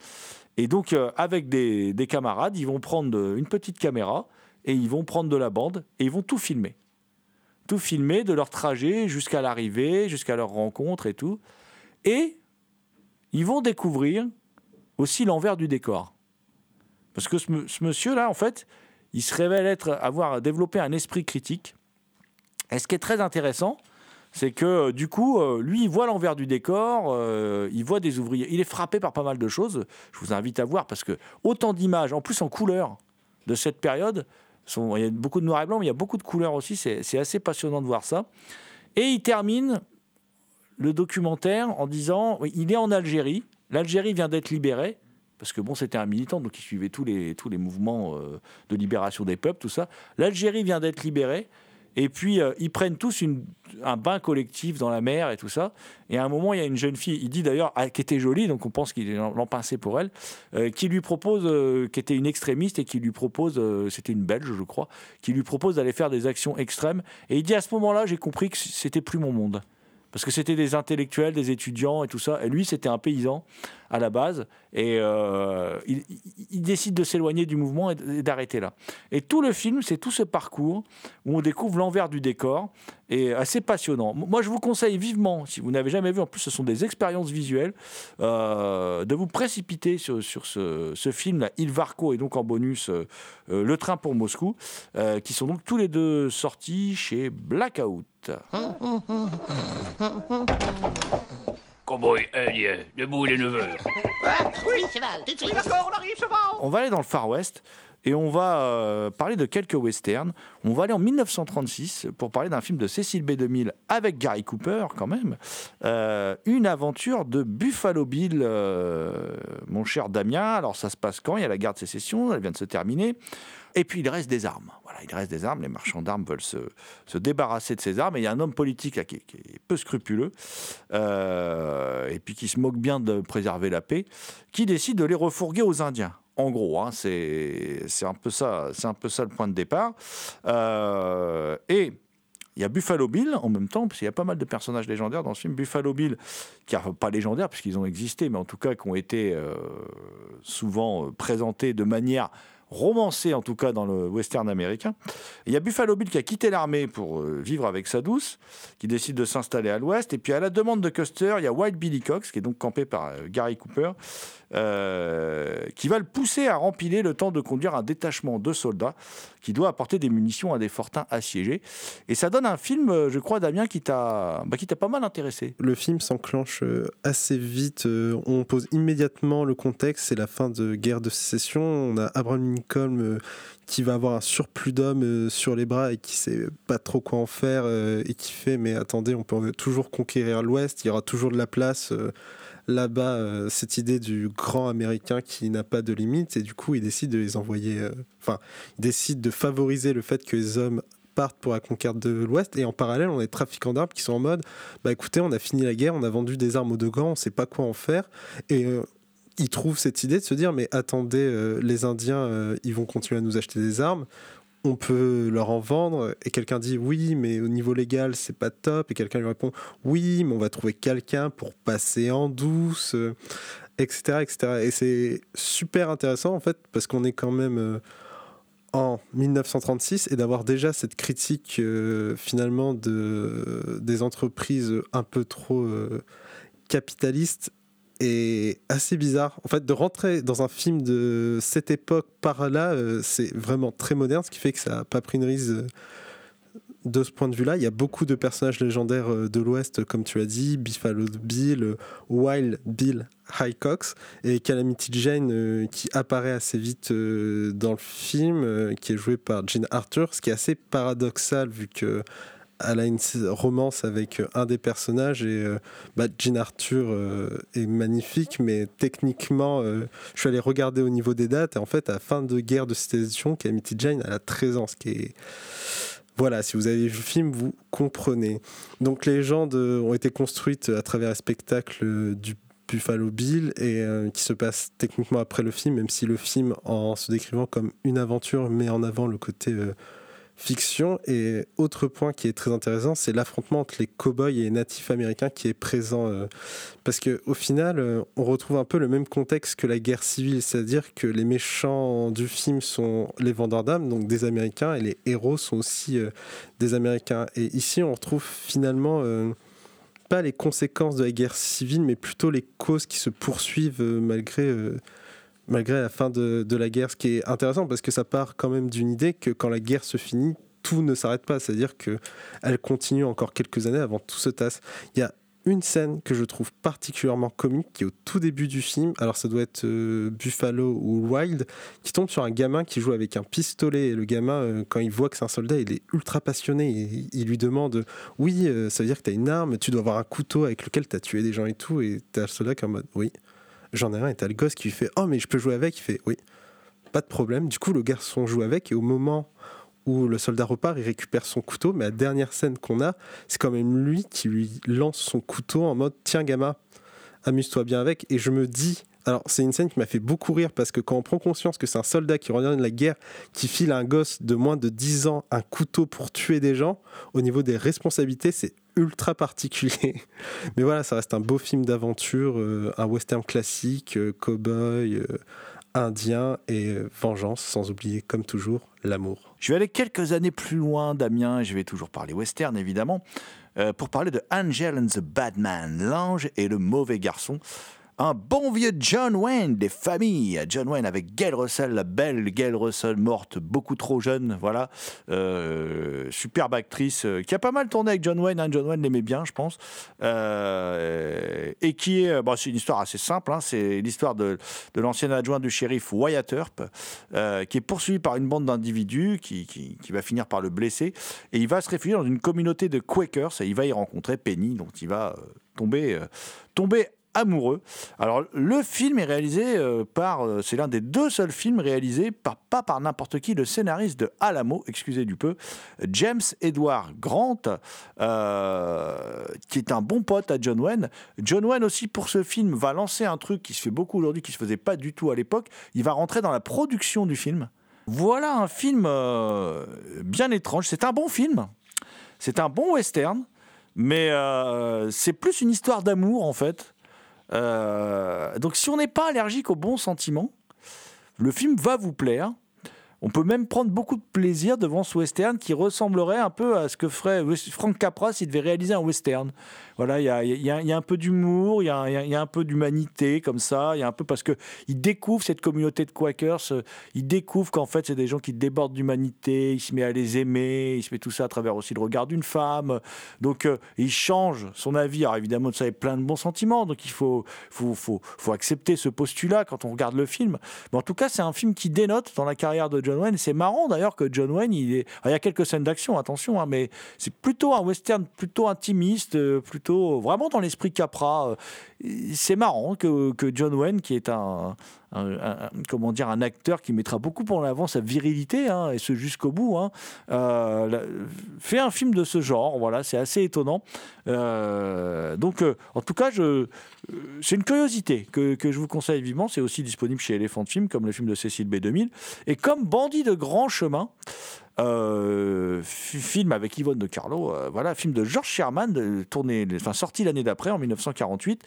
Et donc, euh, avec des, des camarades, ils vont prendre une petite caméra et ils vont prendre de la bande et ils vont tout filmer. Tout filmer de leur trajet jusqu'à l'arrivée, jusqu'à leur rencontre et tout. Et ils vont découvrir aussi l'envers du décor. Parce que ce monsieur-là, en fait, il se révèle être, avoir développé un esprit critique. Et ce qui est très intéressant, c'est que euh, du coup, euh, lui, il voit l'envers du décor, euh, il voit des ouvriers. Il est frappé par pas mal de choses. Je vous invite à voir parce que autant d'images, en plus en couleur, de cette période, il y a beaucoup de noir et blanc, mais il y a beaucoup de couleurs aussi. C'est assez passionnant de voir ça. Et il termine le documentaire en disant il est en Algérie. L'Algérie vient d'être libérée. Parce que bon, c'était un militant, donc il suivait tous les, tous les mouvements de libération des peuples, tout ça. L'Algérie vient d'être libérée. Et puis, euh, ils prennent tous un bain collectif dans la mer et tout ça. Et à un moment, il y a une jeune fille, il dit d'ailleurs, ah, qui était jolie, donc on pense qu'il l'empincé pour elle, euh, qui lui propose, euh, qui était une extrémiste et qui lui propose, euh, c'était une Belge, je crois, qui lui propose d'aller faire des actions extrêmes. Et il dit à ce moment-là, j'ai compris que c'était plus mon monde. Parce que c'était des intellectuels, des étudiants et tout ça. Et lui, c'était un paysan à la base. Et euh, il, décide de s'éloigner du mouvement et d'arrêter là. Et tout le film, c'est tout ce parcours où on découvre l'envers du décor. Et assez passionnant. Moi, je vous conseille vivement, si vous n'avez jamais vu, en plus, ce sont des expériences visuelles, euh, de vous précipiter sur, ce, film-là, Il Varco, et donc en bonus, euh, Le Train pour Moscou, qui sont donc tous les deux sortis chez Blackout. Cowboy indien, debout les 9 heures. Oui, cheval, tout de suite. D'accord, on arrive, cheval. On va aller dans le Far West. Et on va euh, parler de quelques westerns. On va aller en 1936 pour parler d'un film de Cécile B. 2000 avec Gary Cooper quand même. Euh, une aventure de Buffalo Bill, euh, mon cher Damien. Alors ça se passe quand? Il y a la guerre de sécession, elle vient de se terminer. Et puis il reste des armes. Voilà, il reste des armes. Les marchands d'armes veulent se, se, débarrasser de ces armes. Et il y a un homme politique là, qui, qui, est peu scrupuleux et puis qui se moque bien de préserver la paix, qui décide de les refourguer aux Indiens. En gros, hein, c'est un peu ça, un peu ça le point de départ. Euh, et il y a Buffalo Bill en même temps, parce qu'il y a pas mal de personnages légendaires dans ce film. Buffalo Bill, qui enfin, pas légendaires puisqu'ils ont existé, mais en tout cas qui ont été euh, souvent présentés de manière romancé en tout cas dans le western américain. Il y a Buffalo Bill qui a quitté l'armée pour euh, vivre avec sa douce, qui décide de s'installer à l'ouest. Et puis à la demande de Custer, il y a Wild Billy Cox, qui est donc campé par euh, Gary Cooper, euh, qui va le pousser à rempiler le temps de conduire un détachement de soldats qui doit apporter des munitions à des fortins assiégés. Et ça donne un film, je crois, Damien, qui t'a bah, pas mal intéressé. Le film s'enclenche assez vite. On pose immédiatement le contexte. C'est la fin de guerre de sécession. On a Abraham Lincoln qui va avoir un surplus d'hommes sur les bras et qui sait pas trop quoi en faire et qui fait mais attendez on peut toujours conquérir l'Ouest il y aura toujours de la place là-bas euh, cette idée du grand américain qui n'a pas de limite et du coup il décide de les envoyer euh, enfin il décide de favoriser le fait que les hommes partent pour la conquête de l'Ouest et en parallèle on a des trafiquants d'armes qui sont en mode bah écoutez on a fini la guerre on a vendu des armes aux deux grands on sait pas quoi en faire et euh, ils trouvent cette idée de se dire mais attendez euh, les Indiens euh, ils vont continuer à nous acheter des armes on peut leur en vendre. Et quelqu'un dit oui mais au niveau légal c'est pas top. Et quelqu'un lui répond oui mais on va trouver quelqu'un pour passer en douce etc etc et c'est super intéressant en fait parce qu'on est quand même euh, en 1936 et d'avoir déjà cette critique euh, finalement de des entreprises un peu trop euh, capitalistes est assez bizarre. En fait, de rentrer dans un film de cette époque par là, euh, c'est vraiment très moderne, ce qui fait que ça n'a pas pris euh, de ce point de vue-là. Il y a beaucoup de personnages légendaires euh, de l'Ouest, comme tu as dit, Buffalo Bill, Wild Bill Highcox et Calamity Jane qui apparaît assez vite dans le film, qui est joué par Jean Arthur, ce qui est assez paradoxal vu que elle a une romance avec euh, un des personnages et euh, bah, Jean Arthur euh, est magnifique, mais techniquement, euh, je suis allé regarder au niveau des dates et en fait, à fin de guerre de sécession, Calamity Jane a 13 ans, ce qui est voilà, si vous avez vu le film, vous comprenez. Donc les légendes ont été construites à travers un spectacle du Buffalo Bill et qui se passe techniquement après le film, même si le film, en se décrivant comme une aventure, met en avant le côté fiction. Et autre point qui est très intéressant, c'est l'affrontement entre les cow-boys et les natifs américains qui est présent. euh, parce que au final, euh, on retrouve un peu le même contexte que la guerre civile, c'est-à-dire que les méchants du film sont les vendeurs d'armes, donc des Américains, et les héros sont aussi euh, des Américains. Et ici, on retrouve finalement euh, pas les conséquences de la guerre civile, mais plutôt les causes qui se poursuivent malgré, malgré la fin de, la guerre. Ce qui est intéressant parce que ça part quand même d'une idée que quand la guerre se finit, tout ne s'arrête pas. C'est-à-dire qu'elle continue encore quelques années avant que tout se tasse. Il y a une scène que je trouve particulièrement comique qui est au tout début du film. Alors ça doit être euh, Buffalo ou Wild qui tombe sur un gamin qui joue avec un pistolet et le gamin euh, quand il voit que c'est un soldat il est ultra passionné et il lui demande oui euh, ça veut dire que tu as une arme tu dois avoir un couteau avec lequel tu as tué des gens et tout et t'as le soldat qui est en mode oui j'en ai un et t'as le gosse qui lui fait oh mais je peux jouer avec? Il fait oui. Pas de problème. Du coup le garçon joue avec et au moment où le soldat repart, il récupère son couteau, mais la dernière scène qu'on a, c'est quand même lui qui lui lance son couteau en mode Tiens, gamin, amuse-toi bien avec. Et je me dis, alors c'est une scène qui m'a fait beaucoup rire parce que quand on prend conscience que c'est un soldat qui revient de la guerre, qui file un gosse de moins de 10 ans un couteau pour tuer des gens, au niveau des responsabilités, c'est ultra particulier. Mais voilà, ça reste un beau film d'aventure, euh, un western classique, euh, cow-boy. euh, indien et euh, vengeance, sans oublier, comme toujours, l'amour. Je vais aller quelques années plus loin, Damien, et je vais toujours parler western, évidemment, euh, pour parler de Angel and the Bad Man, l'ange et le mauvais garçon. Un bon vieux John Wayne des familles. John Wayne avec Gail Russell, la belle Gail Russell morte beaucoup trop jeune, voilà. Euh, superbe actrice euh, qui a pas mal tourné avec John Wayne. hein. John Wayne l'aimait bien, je pense. Euh, et qui est, bon, c'est une histoire assez simple. hein. c'est l'histoire de, l'ancien adjoint du shérif Wyatt Earp, qui est poursuivi par une bande d'individus qui, qui- va finir par le blesser. Et il va se réfugier dans une communauté de Quakers et il va y rencontrer Penny, dont il va tomber, tomber amoureux. Alors, le film est réalisé euh, par. euh, c'est l'un des deux seuls films réalisés par, pas par n'importe qui, le scénariste de Alamo, excusez du peu, James Edward Grant, euh, qui est un bon pote à John Wayne. John Wayne aussi, pour ce film, va lancer un truc qui se fait beaucoup aujourd'hui, qui se faisait pas du tout à l'époque. Il va rentrer dans la production du film. Voilà un film bien étrange. C'est un bon film. C'est un bon western, mais c'est plus une histoire d'amour en fait. Euh, donc si on n'est pas allergique aux bons sentiments, le film va vous plaire. On peut même prendre beaucoup de plaisir devant ce western qui ressemblerait un peu à ce que ferait Frank Capra s'il devait réaliser un western. Voilà, il y a, un peu d'humour, il y a, un peu d'humanité comme ça, il y a un peu parce que il découvre cette communauté de Quakers, euh, il découvre qu'en fait c'est des gens qui débordent d'humanité, il se met à les aimer, il se met tout ça à travers aussi le regard d'une femme, donc euh, il change son avis. Alors évidemment, ça est plein de bons sentiments, donc il faut, faut, faut, faut accepter ce postulat quand on regarde le film. Mais en tout cas, c'est un film qui dénote dans la carrière de John Wayne. C'est marrant d'ailleurs que John Wayne, il, est... y a quelques scènes d'action, attention, hein, mais c'est plutôt un western plutôt intimiste, euh, plutôt vraiment dans l'esprit Capra. euh, C'est marrant que, John Wayne, qui est un, comment dire, un acteur qui mettra beaucoup en avant sa virilité, hein, et ce jusqu'au bout, hein, euh, fait un film de ce genre. Voilà, c'est assez étonnant. Euh, donc, euh, en tout cas, euh, c'est une curiosité que, que je vous conseille vivement. C'est aussi disponible chez Elephant Film, comme le film de Cécile B2000. Et comme Bandit de grand chemin, euh, fi- film avec Yvonne de Carlo, euh, voilà, film de George Sherman, sorti l'année d'après, en 1948,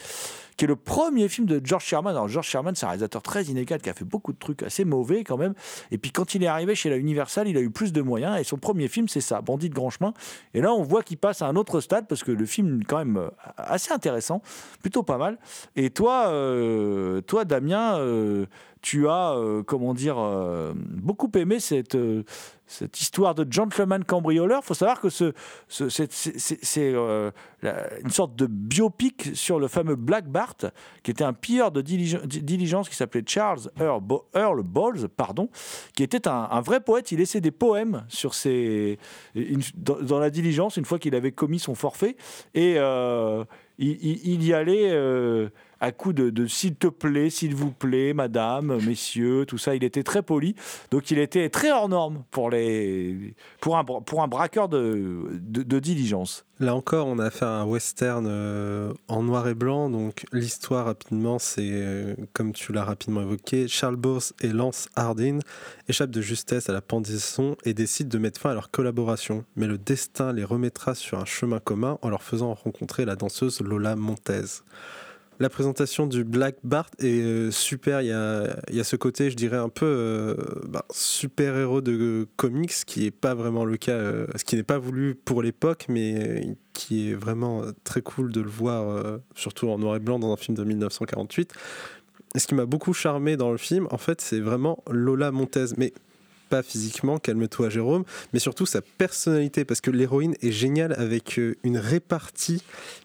qui est le premier film de George Sherman. Alors, George Sherman, c'est un réalisateur très inégal qui a fait beaucoup de trucs assez mauvais quand même. Et puis, quand il est arrivé chez la Universal, il a eu plus de moyens. Et son premier film, c'est ça, Bandit de grand chemin. Et là, on voit qu'il passe à un autre stade parce que le film, quand même, euh, assez intéressant, plutôt pas mal. Et toi, toi Damien, tu as, euh, comment dire, euh, beaucoup aimé cette, euh, cette histoire de gentleman cambrioleur. Il faut savoir que ce, ce- c'est, euh, la- une sorte de biopic sur le fameux Black Bart, qui était un pilleur de diligence, qui s'appelait Charles Earl, Bo- Earl Bowles, pardon, qui était un, vrai poète. Il laissait des poèmes sur ses, dans, la diligence une fois qu'il avait commis son forfait. Et il, y allait à coup de, s'il te plaît, s'il vous plaît, madame, messieurs, tout ça. Il était très poli. Donc il était très hors norme pour, les, pour, un, pour un braqueur de, de, diligence. Là encore, on a à un western euh, en noir et blanc. Donc, l'histoire, rapidement, c'est, euh, comme tu l'as rapidement évoqué, Charles Boss et Lance Hardin échappent de justesse à la pendaison et décident de mettre fin à leur collaboration. Mais le destin les remettra sur un chemin commun en leur faisant rencontrer la danseuse Lola Montez. La présentation du Black Bart est euh, super. Il y a, y a ce côté, je dirais, un peu euh, bah, super-héros de comics, qui n'est pas vraiment le cas, euh, ce qui n'est pas voulu pour l'époque, mais euh, qui est vraiment euh, très cool de le voir, euh, surtout en noir et blanc dans un film de 1948. Et ce qui m'a beaucoup charmé dans le film, en fait, c'est vraiment Lola Montez. Mais pas physiquement, calme-toi Jérôme, mais surtout sa personnalité, parce que l'héroïne est géniale avec euh, une répartie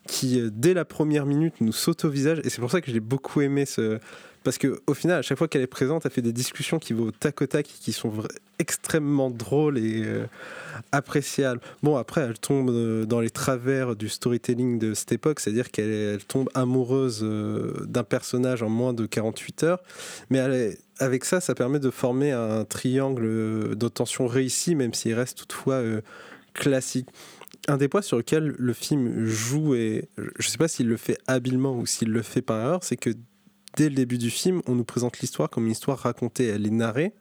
qui, euh, dès la première minute, nous saute au visage, et c'est pour ça que j'ai beaucoup aimé ce... Parce que au final, à chaque fois qu'elle est présente, elle fait des discussions qui vont au tac au tac, qui sont extrêmement drôles et euh, appréciables. Bon, après, elle tombe dans les travers du storytelling de cette époque, c'est-à-dire qu'elle elle tombe amoureuse d'un personnage en moins de 48 heures, mais elle est- avec ça, ça permet de former un triangle de tension réussi, même s'il reste toutefois euh, classique. Un des points sur lequel le film joue, et je ne sais pas s'il le fait habilement ou s'il le fait par erreur, c'est que dès le début du film, on nous présente l'histoire comme une histoire racontée, elle est narrée.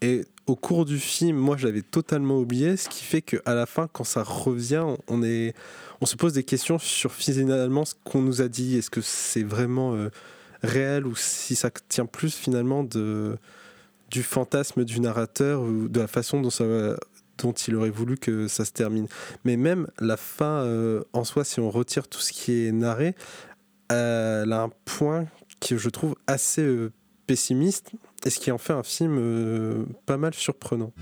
Et au cours du film, moi, je l'avais totalement oublié, ce qui fait qu'à la fin, quand ça revient, on, est, on se pose des questions sur finalement ce qu'on nous a dit. Est-ce que c'est vraiment euh, réel ou si ça tient plus finalement de, du fantasme du narrateur ou de la façon dont, il aurait voulu que ça se termine. Mais même la fin euh, en soi, si on retire tout ce qui est narré, elle a un point qui je trouve assez euh, pessimiste, et ce qui en fait un film euh, pas mal surprenant.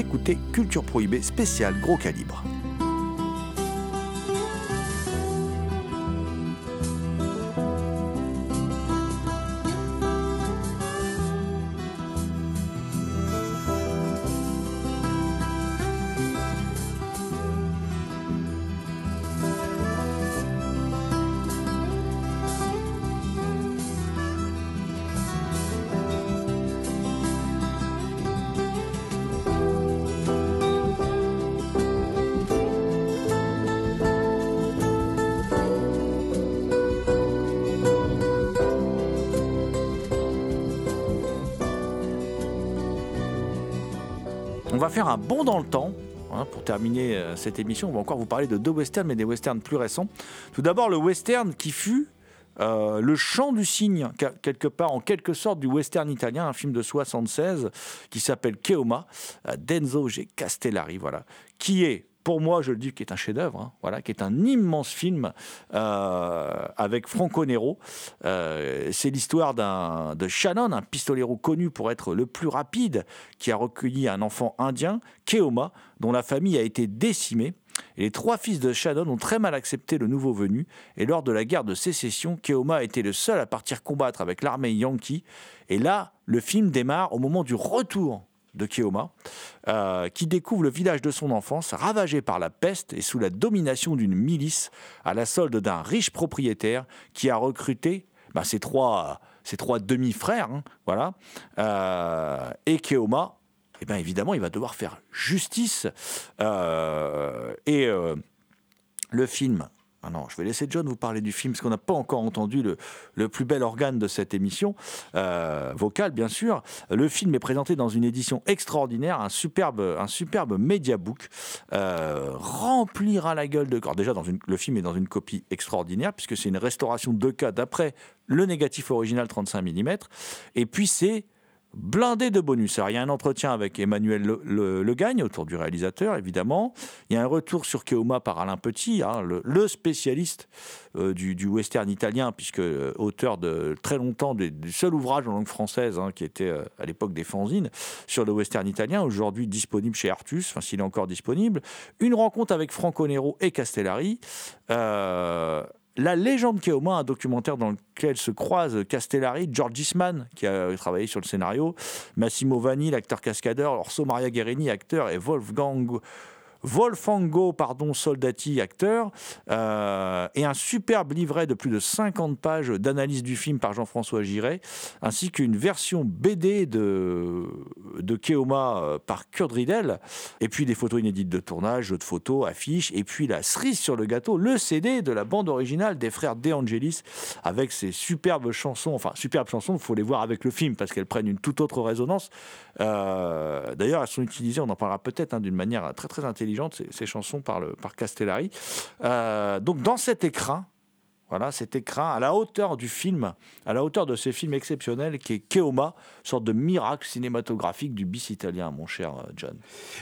Écoutez Culture Prohibée spécial gros calibre. Un bond dans le temps. hein, pour terminer euh, cette émission, on va encore vous parler de deux westerns, mais des westerns plus récents. Tout d'abord, le western qui fut euh, le chant du cygne, quelque part, en quelque sorte, du western italien, un film de 76 qui s'appelle Keoma, euh, d'Enzo G. Castellari, voilà, qui est, pour moi, je le dis, qui est un chef-d'œuvre, hein, voilà, qui est un immense film euh, avec Franco Nero. Euh, c'est l'histoire d'un de Shannon, un pistolero connu pour être le plus rapide, qui a recueilli un enfant indien, Keoma, dont la famille a été décimée. Et les trois fils de Shannon ont très mal accepté le nouveau venu. Et lors de la guerre de sécession, Keoma a été le seul à partir combattre avec l'armée yankee. Et là, le film démarre au moment du retour de Keoma, euh, qui découvre le village de son enfance ravagé par la peste et sous la domination d'une milice à la solde d'un riche propriétaire qui a recruté bah, ses trois, trois demi-frères, hein, voilà, Euh, et Keoma, eh ben évidemment, il va devoir faire justice. Euh, et le film. Ah non, je vais laisser John vous parler du film, parce qu'on n'a pas encore entendu le, plus bel organe de cette émission, euh, vocal bien sûr. Le film est présenté dans une édition extraordinaire, un superbe, un superbe mediabook, euh, remplira la gueule de corps. Déjà, le film est dans une copie extraordinaire, puisque c'est une restauration 2K d'après le négatif original 35 mm. Et puis c'est blindé de bonus. Alors, il y a un entretien avec Emmanuel Le, Gagne autour du réalisateur, évidemment. Il y a un retour sur Keoma par Alain Petit, hein, le, spécialiste euh, du, western italien, puisque euh, auteur de très longtemps du seul ouvrage en langue française hein, qui était euh, à l'époque des fanzines sur le western italien, aujourd'hui disponible chez Artus, enfin s'il est encore disponible. Une rencontre avec Franco Nero et Castellari. La légende Keoma, un documentaire dans lequel se croisent Castellari, George Eastman, qui a travaillé sur le scénario, Massimo Vanni, l'acteur cascadeur, Orso Maria Guerini, acteur, et Wolfgang. Wolfango, pardon, Soldati, acteur, euh, et un superbe livret de plus de 50 pages d'analyse du film par Jean-François Giret, ainsi qu'une version BD de, de Keoma euh, par Kurt Riedel, et puis des photos inédites de tournage, jeux de photos, affiches, et puis la cerise sur le gâteau, le CD de la bande originale des frères De Angelis, avec ces superbes chansons, enfin superbes chansons, il faut les voir avec le film, parce qu'elles prennent une toute autre résonance. Euh, D'ailleurs, elles sont utilisées, on en parlera peut-être hein, d'une manière très très intelligente ces, chansons par, le, par Castellari. Euh, donc dans cet écran, voilà, cet écran à la hauteur du film, à la hauteur de ce film exceptionnel qui est Keoma, sorte de miracle cinématographique du bis italien, mon cher euh, John.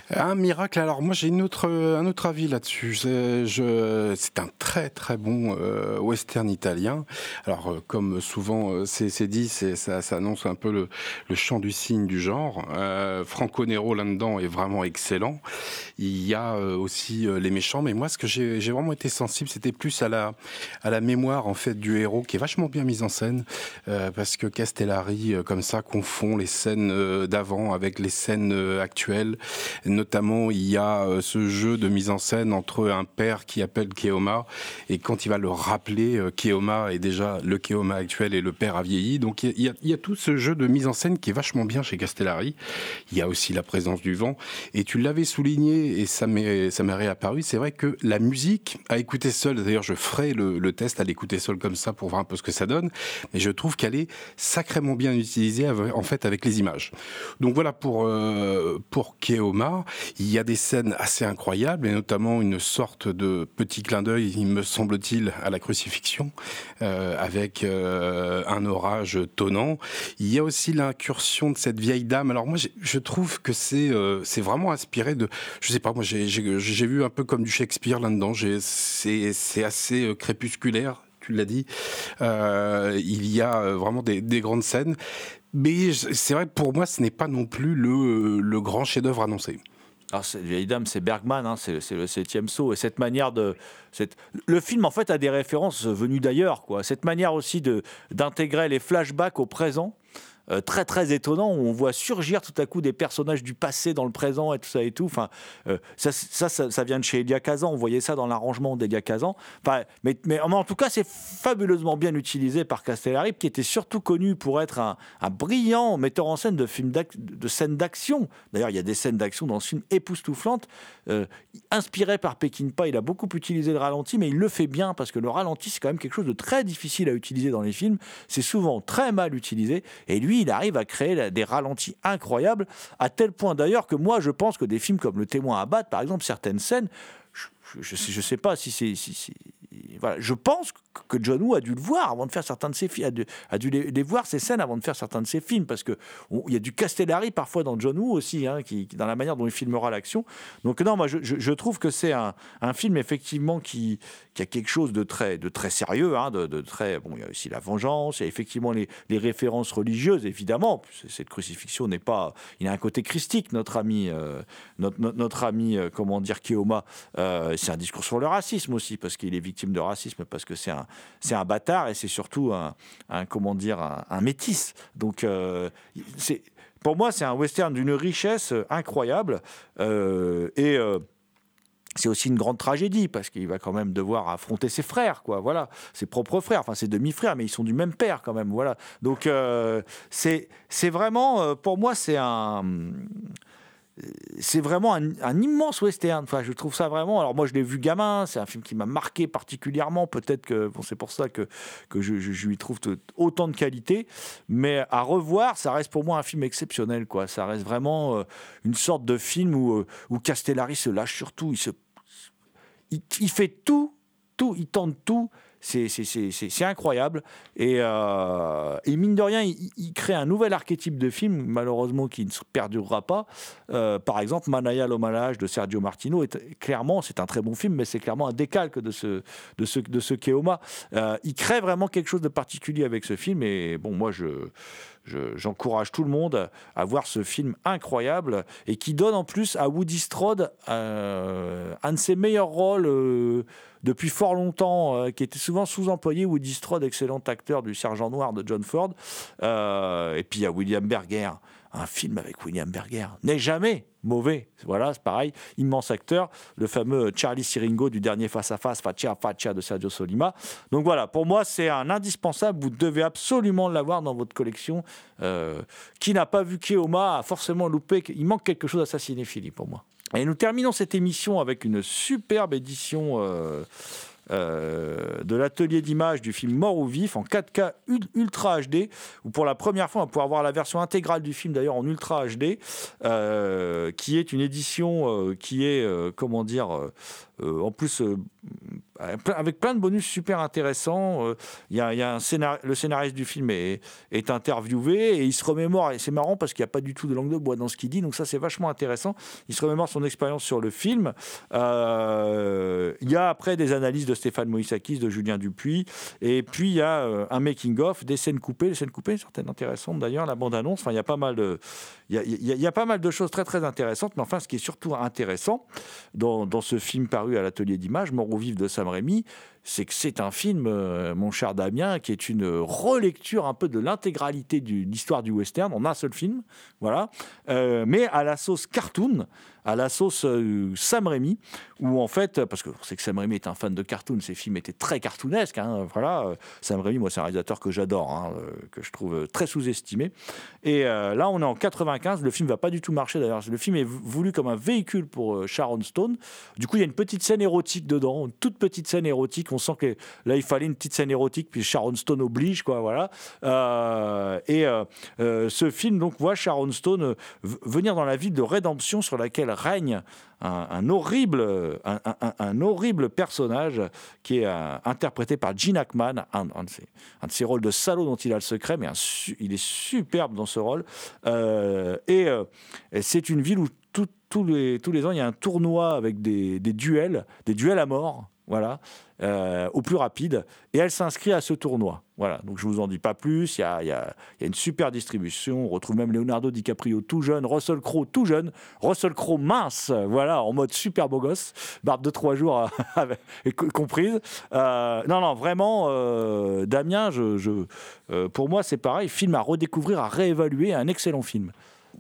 Un miracle. Alors moi j'ai une autre, un autre avis là-dessus. C'est un très très bon euh, western italien. Alors euh, comme souvent c'est dit, ça, ça annonce un peu le, le chant du cygne du genre. Franco Nero là-dedans est vraiment excellent. Il y a aussi les méchants, mais moi ce que j'ai vraiment été sensible, c'était plus à la à la mémoire en fait du héros qui est vachement bien mise en scène euh, parce que Castellari euh, comme ça confond les scènes euh, d'avant avec les scènes actuelles. Notamment, il y a ce jeu de mise en scène entre un père qui appelle Keoma et quand il va le rappeler, Keoma est déjà le Keoma actuel et le père a vieilli. Donc il y a- tout ce jeu de mise en scène qui est vachement bien chez Castellari. Il y a aussi la présence du vent. Et tu l'avais souligné et ça m'est ça m'est réapparu. C'est vrai que la musique à écouter seule, d'ailleurs je ferai le, le test à l'écouter seule comme ça pour voir un peu ce que ça donne, mais je trouve qu'elle est sacrément bien utilisée avec- en fait avec les images. Donc voilà pour euh, pour Keoma, il y a des scènes assez incroyables et notamment une sorte de petit clin d'œil, il me semble-t-il, à la crucifixion euh, avec euh, un orage tonnant. Il y a aussi l'incursion de cette vieille dame. Alors moi, je trouve que c'est c'est vraiment inspiré de, je sais pas, moi j'ai vu un peu comme du Shakespeare là-dedans. C'est assez crépusculaire. Tu l'as dit. Euh, il y a euh, vraiment des, des grandes scènes. Mais c'est vrai pour moi, ce n'est pas non plus le, grand chef-d'œuvre annoncé. Alors, vieille dame, c'est Bergman, hein, c'est le septième saut. Et cette manière de. Le film, en fait, a des références venues d'ailleurs. quoi. Cette manière aussi d'intégrer les flashbacks au présent. Euh, très très étonnant où on voit surgir tout à coup des personnages du passé dans le présent et tout ça et tout. Enfin, euh, ça, ça, ça, vient de chez Elia Kazan. On voyait ça dans l'arrangement d'Elia Kazan. Enfin, mais, mais en tout cas, c'est fabuleusement bien utilisé par Castellari, qui était surtout connu pour être un, brillant metteur en scène de films de scènes d'action. D'ailleurs, il y a des scènes d'action dans ce film époustouflantes. Euh, inspiré par Peckinpah, il a beaucoup utilisé le ralenti, mais il le fait bien parce que le ralenti, c'est quand même quelque chose de très difficile à utiliser dans les films. C'est souvent très mal utilisé. Et lui, il arrive à créer des ralentis incroyables, à tel point d'ailleurs que moi, je pense que des films comme Le témoin à par exemple, certaines scènes, je, je, sais, pas si c'est. Je pense que- John Woo a dû le voir avant de faire certains de ses films, a dû, les, voir ces scènes avant de faire certains de ses films, parce que il y a du Castellari parfois dans John Woo aussi, hein, dans la manière dont il filmera l'action. Donc non, moi je, trouve que c'est un, film effectivement qui, a quelque chose de très, de très sérieux, hein, de, très bon. Il y a aussi la vengeance, il y a effectivement les, références religieuses, évidemment. Cette crucifixion n'est pas, il a un côté christique, notre ami, euh, notre, ami, euh, comment dire, Keoma. Euh, c'est un discours sur le racisme aussi, parce qu'il est victime de racisme, parce que c'est un, c'est un bâtard et c'est surtout un, un, comment dire, un, métis. Donc, euh, c'est, pour moi, c'est un western d'une richesse euh, incroyable euh, et c'est aussi une grande tragédie parce qu'il va quand même devoir affronter ses frères, quoi. Voilà, ses propres frères, enfin ses demi-frères, mais ils sont du même père quand même. Voilà. Donc c'est c'est vraiment, pour moi, c'est un c'est vraiment un, immense western. Enfin, je trouve ça vraiment. Alors moi, je l'ai vu gamin. C'est un film qui m'a marqué particulièrement. Peut-être que bon, c'est pour ça que que je, lui trouve autant de qualité. Mais à revoir, ça reste pour moi un film exceptionnel. Quoi. Ça reste vraiment euh, une sorte de film où euh, où Castellari se lâche sur tout. Il se il, il fait tout, tout, il tente tout. C'est, incroyable. Et, euh, et mine de rien, il, crée un nouvel archétype de film, malheureusement, qui ne se perdurera pas. Euh, par exemple, Manaya l'hommage de Sergio Martino, est, clairement, c'est un très bon film, mais c'est clairement un décalque de ce, de ce, de ce Keoma. Euh, il crée vraiment quelque chose de particulier avec ce film. Et bon, moi, je, je- j'encourage tout le monde à voir ce film incroyable et qui donne en plus à Woody Strode un de ses meilleurs rôles depuis fort longtemps, euh, qui était souvent sous-employé. Woody Strode, excellent acteur du Sergent Noir de John Ford. Euh, et puis il y a William Berger. Un film avec William Berger n'est jamais mauvais. Voilà, c'est pareil. Immense acteur. Le fameux Charlie Siringo du dernier Face à Face, Faccia Faccia de Sergio Solima. Donc voilà, pour moi, c'est un indispensable. Vous devez absolument l'avoir dans votre collection. Euh, qui n'a pas vu Keoma a forcément loupé. Il manque quelque chose à sa cinéphilie pour moi. Et nous terminons cette émission avec une superbe édition. euh, euh, de l'atelier d'image du film Mort ou Vif en 4K Ultra HD, où pour la première fois on va pouvoir voir la version intégrale du film d'ailleurs en Ultra HD, euh, qui est une édition qui est, comment dire, en plus avec plein de bonus super intéressants. Il y a, un le scénariste du film est, est interviewé et il se remémore, et c'est marrant parce qu'il n'y a pas du tout de langue de bois dans ce qu'il dit, donc ça c'est vachement intéressant. Il se remémore son expérience sur le film. Euh, il y a après des analyses de Stéphane Moïsakis, de Julien Dupuis, et puis il y a euh, un making-of, des scènes coupées, les scènes coupées, certaines intéressantes d'ailleurs, la bande-annonce, enfin il y a pas mal de... Il y, a, pas mal de choses très intéressantes, mais enfin ce qui est surtout intéressant dans, ce film paru à l'atelier d'image, Mort au de Sam Raimi, c'est que c'est un film, euh, mon cher Damien, qui est une relecture un peu de l'intégralité de l'histoire du western en un seul film, voilà, euh, mais à la sauce cartoon, à la sauce euh, Sam Raimi, où en fait, parce que c'est que Sam Raimi est un fan de cartoon, ses films étaient très cartoonesques, hein, voilà. Sam Raimi, moi, c'est un réalisateur que j'adore, hein, que je trouve très sous-estimé. Et là, on est en 95, le film va pas du tout marcher d'ailleurs. Le film est voulu comme un véhicule pour Sharon Stone. Du coup, il y a une petite scène érotique dedans, une toute petite scène érotique. On sent que là, il fallait une petite scène érotique, puis Sharon Stone oblige, quoi, voilà. Euh, et euh, euh, ce film, donc, voit Sharon Stone venir dans la ville de rédemption sur laquelle règne un, horrible, un, horrible personnage qui est interprété par Gene Hackman, un, de ses, rôles de salaud dont il a le secret, mais il est superbe dans ce rôle. et, c'est une ville où tous les, tous les ans, il y a un tournoi avec des, des duels, des duels à mort voilà, euh, au plus rapide. Et elle s'inscrit à ce tournoi. Voilà, donc je vous en dis pas plus. Il y a, une super distribution. On retrouve même Leonardo DiCaprio tout jeune, Russell Crowe tout jeune, Russell Crowe mince, voilà, en mode super beau gosse, barbe de trois jours comprise. Euh, non, non, vraiment, euh, Damien, pour moi, c'est pareil. Film à redécouvrir, à réévaluer, un excellent film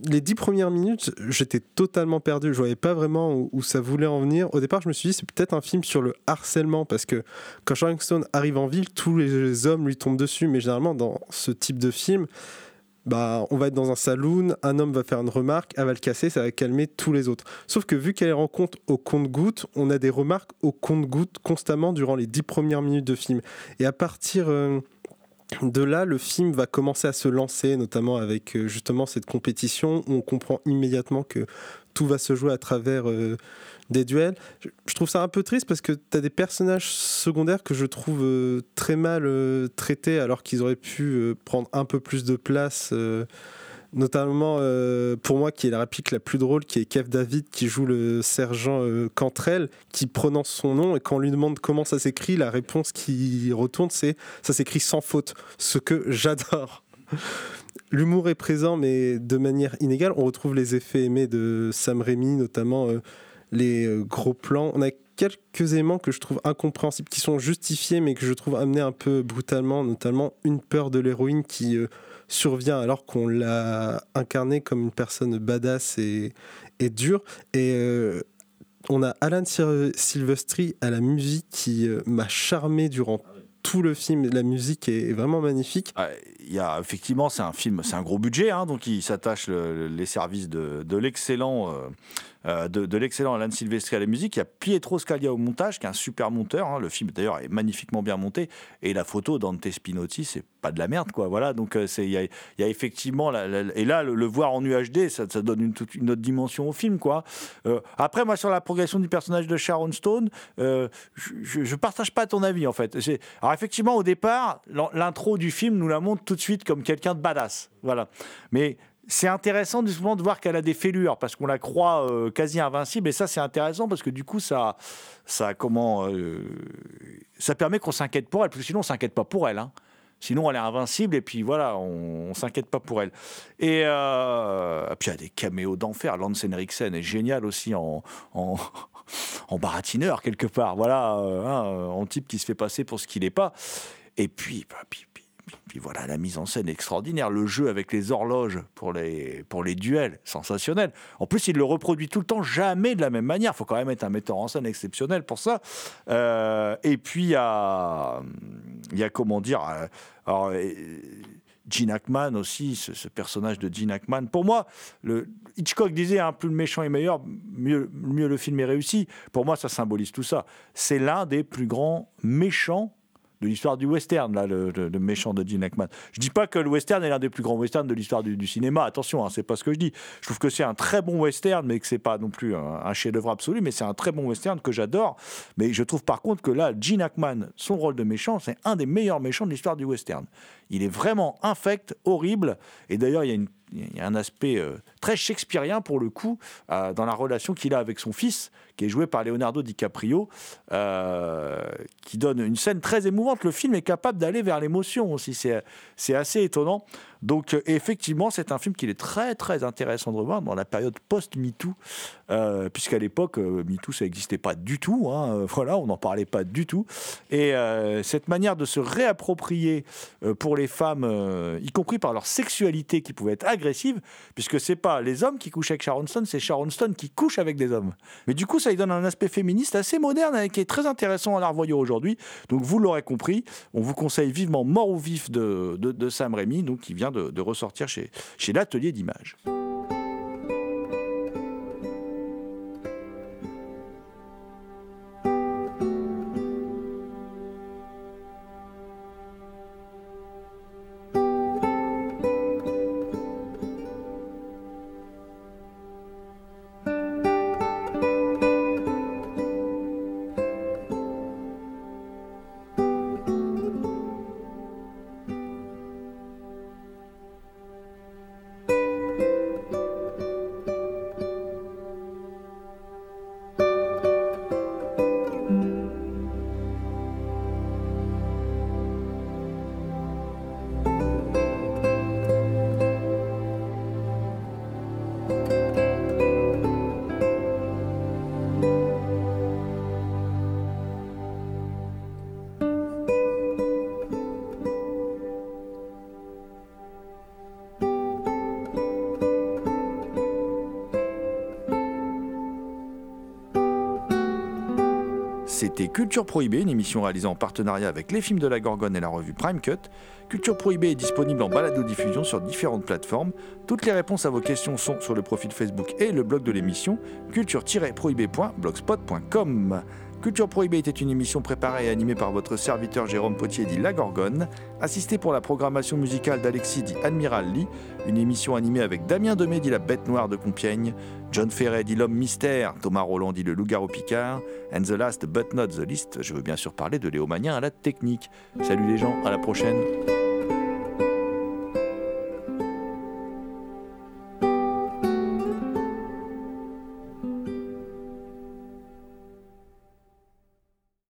les dix premières minutes, j'étais totalement perdu. Je voyais pas vraiment où, ça voulait en venir. Au départ, je me suis dit, c'est peut-être un film sur le harcèlement, parce que quand Sharon arrive en ville, tous les hommes lui tombent dessus. Mais généralement, dans ce type de film, bah, on va être dans un saloon, un homme va faire une remarque, elle va le casser, ça va calmer tous les autres. Sauf que vu qu'elle rencontre au compte-goutte, on a des remarques au compte-goutte constamment durant les dix premières minutes de film. Et à partir... Euh, de là, le film va commencer à se lancer, notamment avec euh, justement cette compétition où on comprend immédiatement que tout va se jouer à travers euh, des duels. Je, trouve ça un peu triste parce que tu as des personnages secondaires que je trouve euh, très mal traités alors qu'ils auraient pu prendre un peu plus de place notamment euh, pour moi qui est la réplique la plus drôle, qui est Kev David qui joue le sergent euh, Cantrell, qui prononce son nom et quand on lui demande comment ça s'écrit, la réponse qui retourne c'est ça s'écrit sans faute, ce que j'adore. L'humour est présent mais de manière inégale. On retrouve les effets aimés de Sam Raimi, notamment euh, les gros plans. On a quelques éléments que je trouve incompréhensibles, qui sont justifiés mais que je trouve amenés un peu brutalement, notamment une peur de l'héroïne qui survient alors qu'on l'a incarné comme une personne badass et, et dure. Et euh, on a Alan Silvestri à la musique qui euh, m'a charmé durant tout le film. La musique est vraiment magnifique. Ah, il y a effectivement, c'est un film, c'est un gros budget, hein, donc il s'attache les services de, de l'excellent. Euh, euh, de, l'excellent Alan Silvestri à la musique. Il y a Pietro Scalia au montage, qui est un super monteur. Hein. Le film, d'ailleurs, est magnifiquement bien monté. Et la photo d'Ante Spinotti, c'est pas de la merde, quoi. Voilà, donc euh, il y, a, effectivement. et là, le, voir en UHD, ça, donne une, toute, une autre dimension au film, quoi. Euh, après, moi, sur la progression du personnage de Sharon Stone, je, je, partage pas ton avis, en fait. Alors, effectivement, au départ, l'intro du film nous la montre tout de suite comme quelqu'un de badass. Voilà. Mais c'est intéressant justement de voir qu'elle a des fêlures parce qu'on la croit euh, quasi invincible et ça c'est intéressant parce que du coup ça ça comment euh, ça permet qu'on s'inquiète pour elle parce que sinon on s'inquiète pas pour elle hein. sinon elle est invincible et puis voilà on, on s'inquiète pas pour elle. Et, euh, puis il y a des caméos d'enfer. Lance Henriksen est génial aussi en, en, baratineur quelque part. Voilà hein, en type qui se fait passer pour ce qu'il n'est pas. Et puis, bah, puis puis voilà, la mise en scène extraordinaire, le jeu avec les horloges pour les, pour les duels, sensationnel. En plus, il le reproduit tout le temps, jamais de la même manière. Il faut quand même être un metteur en scène exceptionnel pour ça. Euh, et puis, il y a, comment dire, euh, alors, Gene Hackman aussi, ce, personnage de Gene Hackman. Pour moi, le, Hitchcock disait hein, plus le méchant est meilleur, mieux, mieux le film est réussi. Pour moi, ça symbolise tout ça. C'est l'un des plus grands méchants de l'histoire du western, là, le, méchant de Gene Hackman. Je dis pas que le western est l'un des plus grands westerns de l'histoire du, cinéma. Attention, hein, c'est pas ce que je dis. Je trouve que c'est un très bon western, mais que c'est pas non plus un, chef-d'œuvre absolu, mais c'est un très bon western que j'adore. Mais je trouve par contre que là, Gene Hackman, son rôle de méchant, c'est un des meilleurs méchants de l'histoire du western. Il est vraiment infect, horrible. Et d'ailleurs, il y a un aspect euh, très shakespearien pour le coup euh, dans la relation qu'il a avec son fils, qui est joué par Leonardo DiCaprio, euh, qui donne une scène très émouvante. Le film est capable d'aller vers l'émotion aussi, c'est assez étonnant. Donc euh, effectivement, c'est un film qu'il est très très intéressant de revoir dans la période post-MeToo, euh, puisqu'à l'époque, MeToo, ça n'existait pas du tout. Hein, voilà, on n'en parlait pas du tout. Et cette manière de se réapproprier pour les femmes, y compris par leur sexualité qui pouvait être agressive, puisque c'est pas les hommes qui couchent avec Sharon Stone, c'est Sharon Stone qui couche avec des hommes. Mais du coup, ça lui donne un aspect féministe assez moderne et qui est très intéressant à la revoyer aujourd'hui. Donc vous l'aurez compris, on vous conseille vivement Mort ou Vif de, de, de Sam Raimi, donc qui vient de, ressortir chez, chez l'atelier d'images. Culture Prohibée, une émission réalisée en partenariat avec les films de la Gorgone et la revue Prime Cut. Culture Prohibée est disponible en balado-diffusion sur différentes plateformes. Toutes les réponses à vos questions sont sur le profil Facebook et le blog de l'émission culture-prohibée.blogspot.com. Culture Prohibée était une émission préparée et animée par votre serviteur Jérôme Potier dit La Gorgone, assisté pour la programmation musicale d'Alexis dit Admiral Lee, une émission animée avec Damien Demé dit La Bête Noire de Compiègne, John Ferret dit L'Homme Mystère, Thomas Roland dit Le Loup-Garou Picard, and the last but not the least, je veux bien sûr parler de Léo Magnin à la technique. Salut les gens, à la prochaine.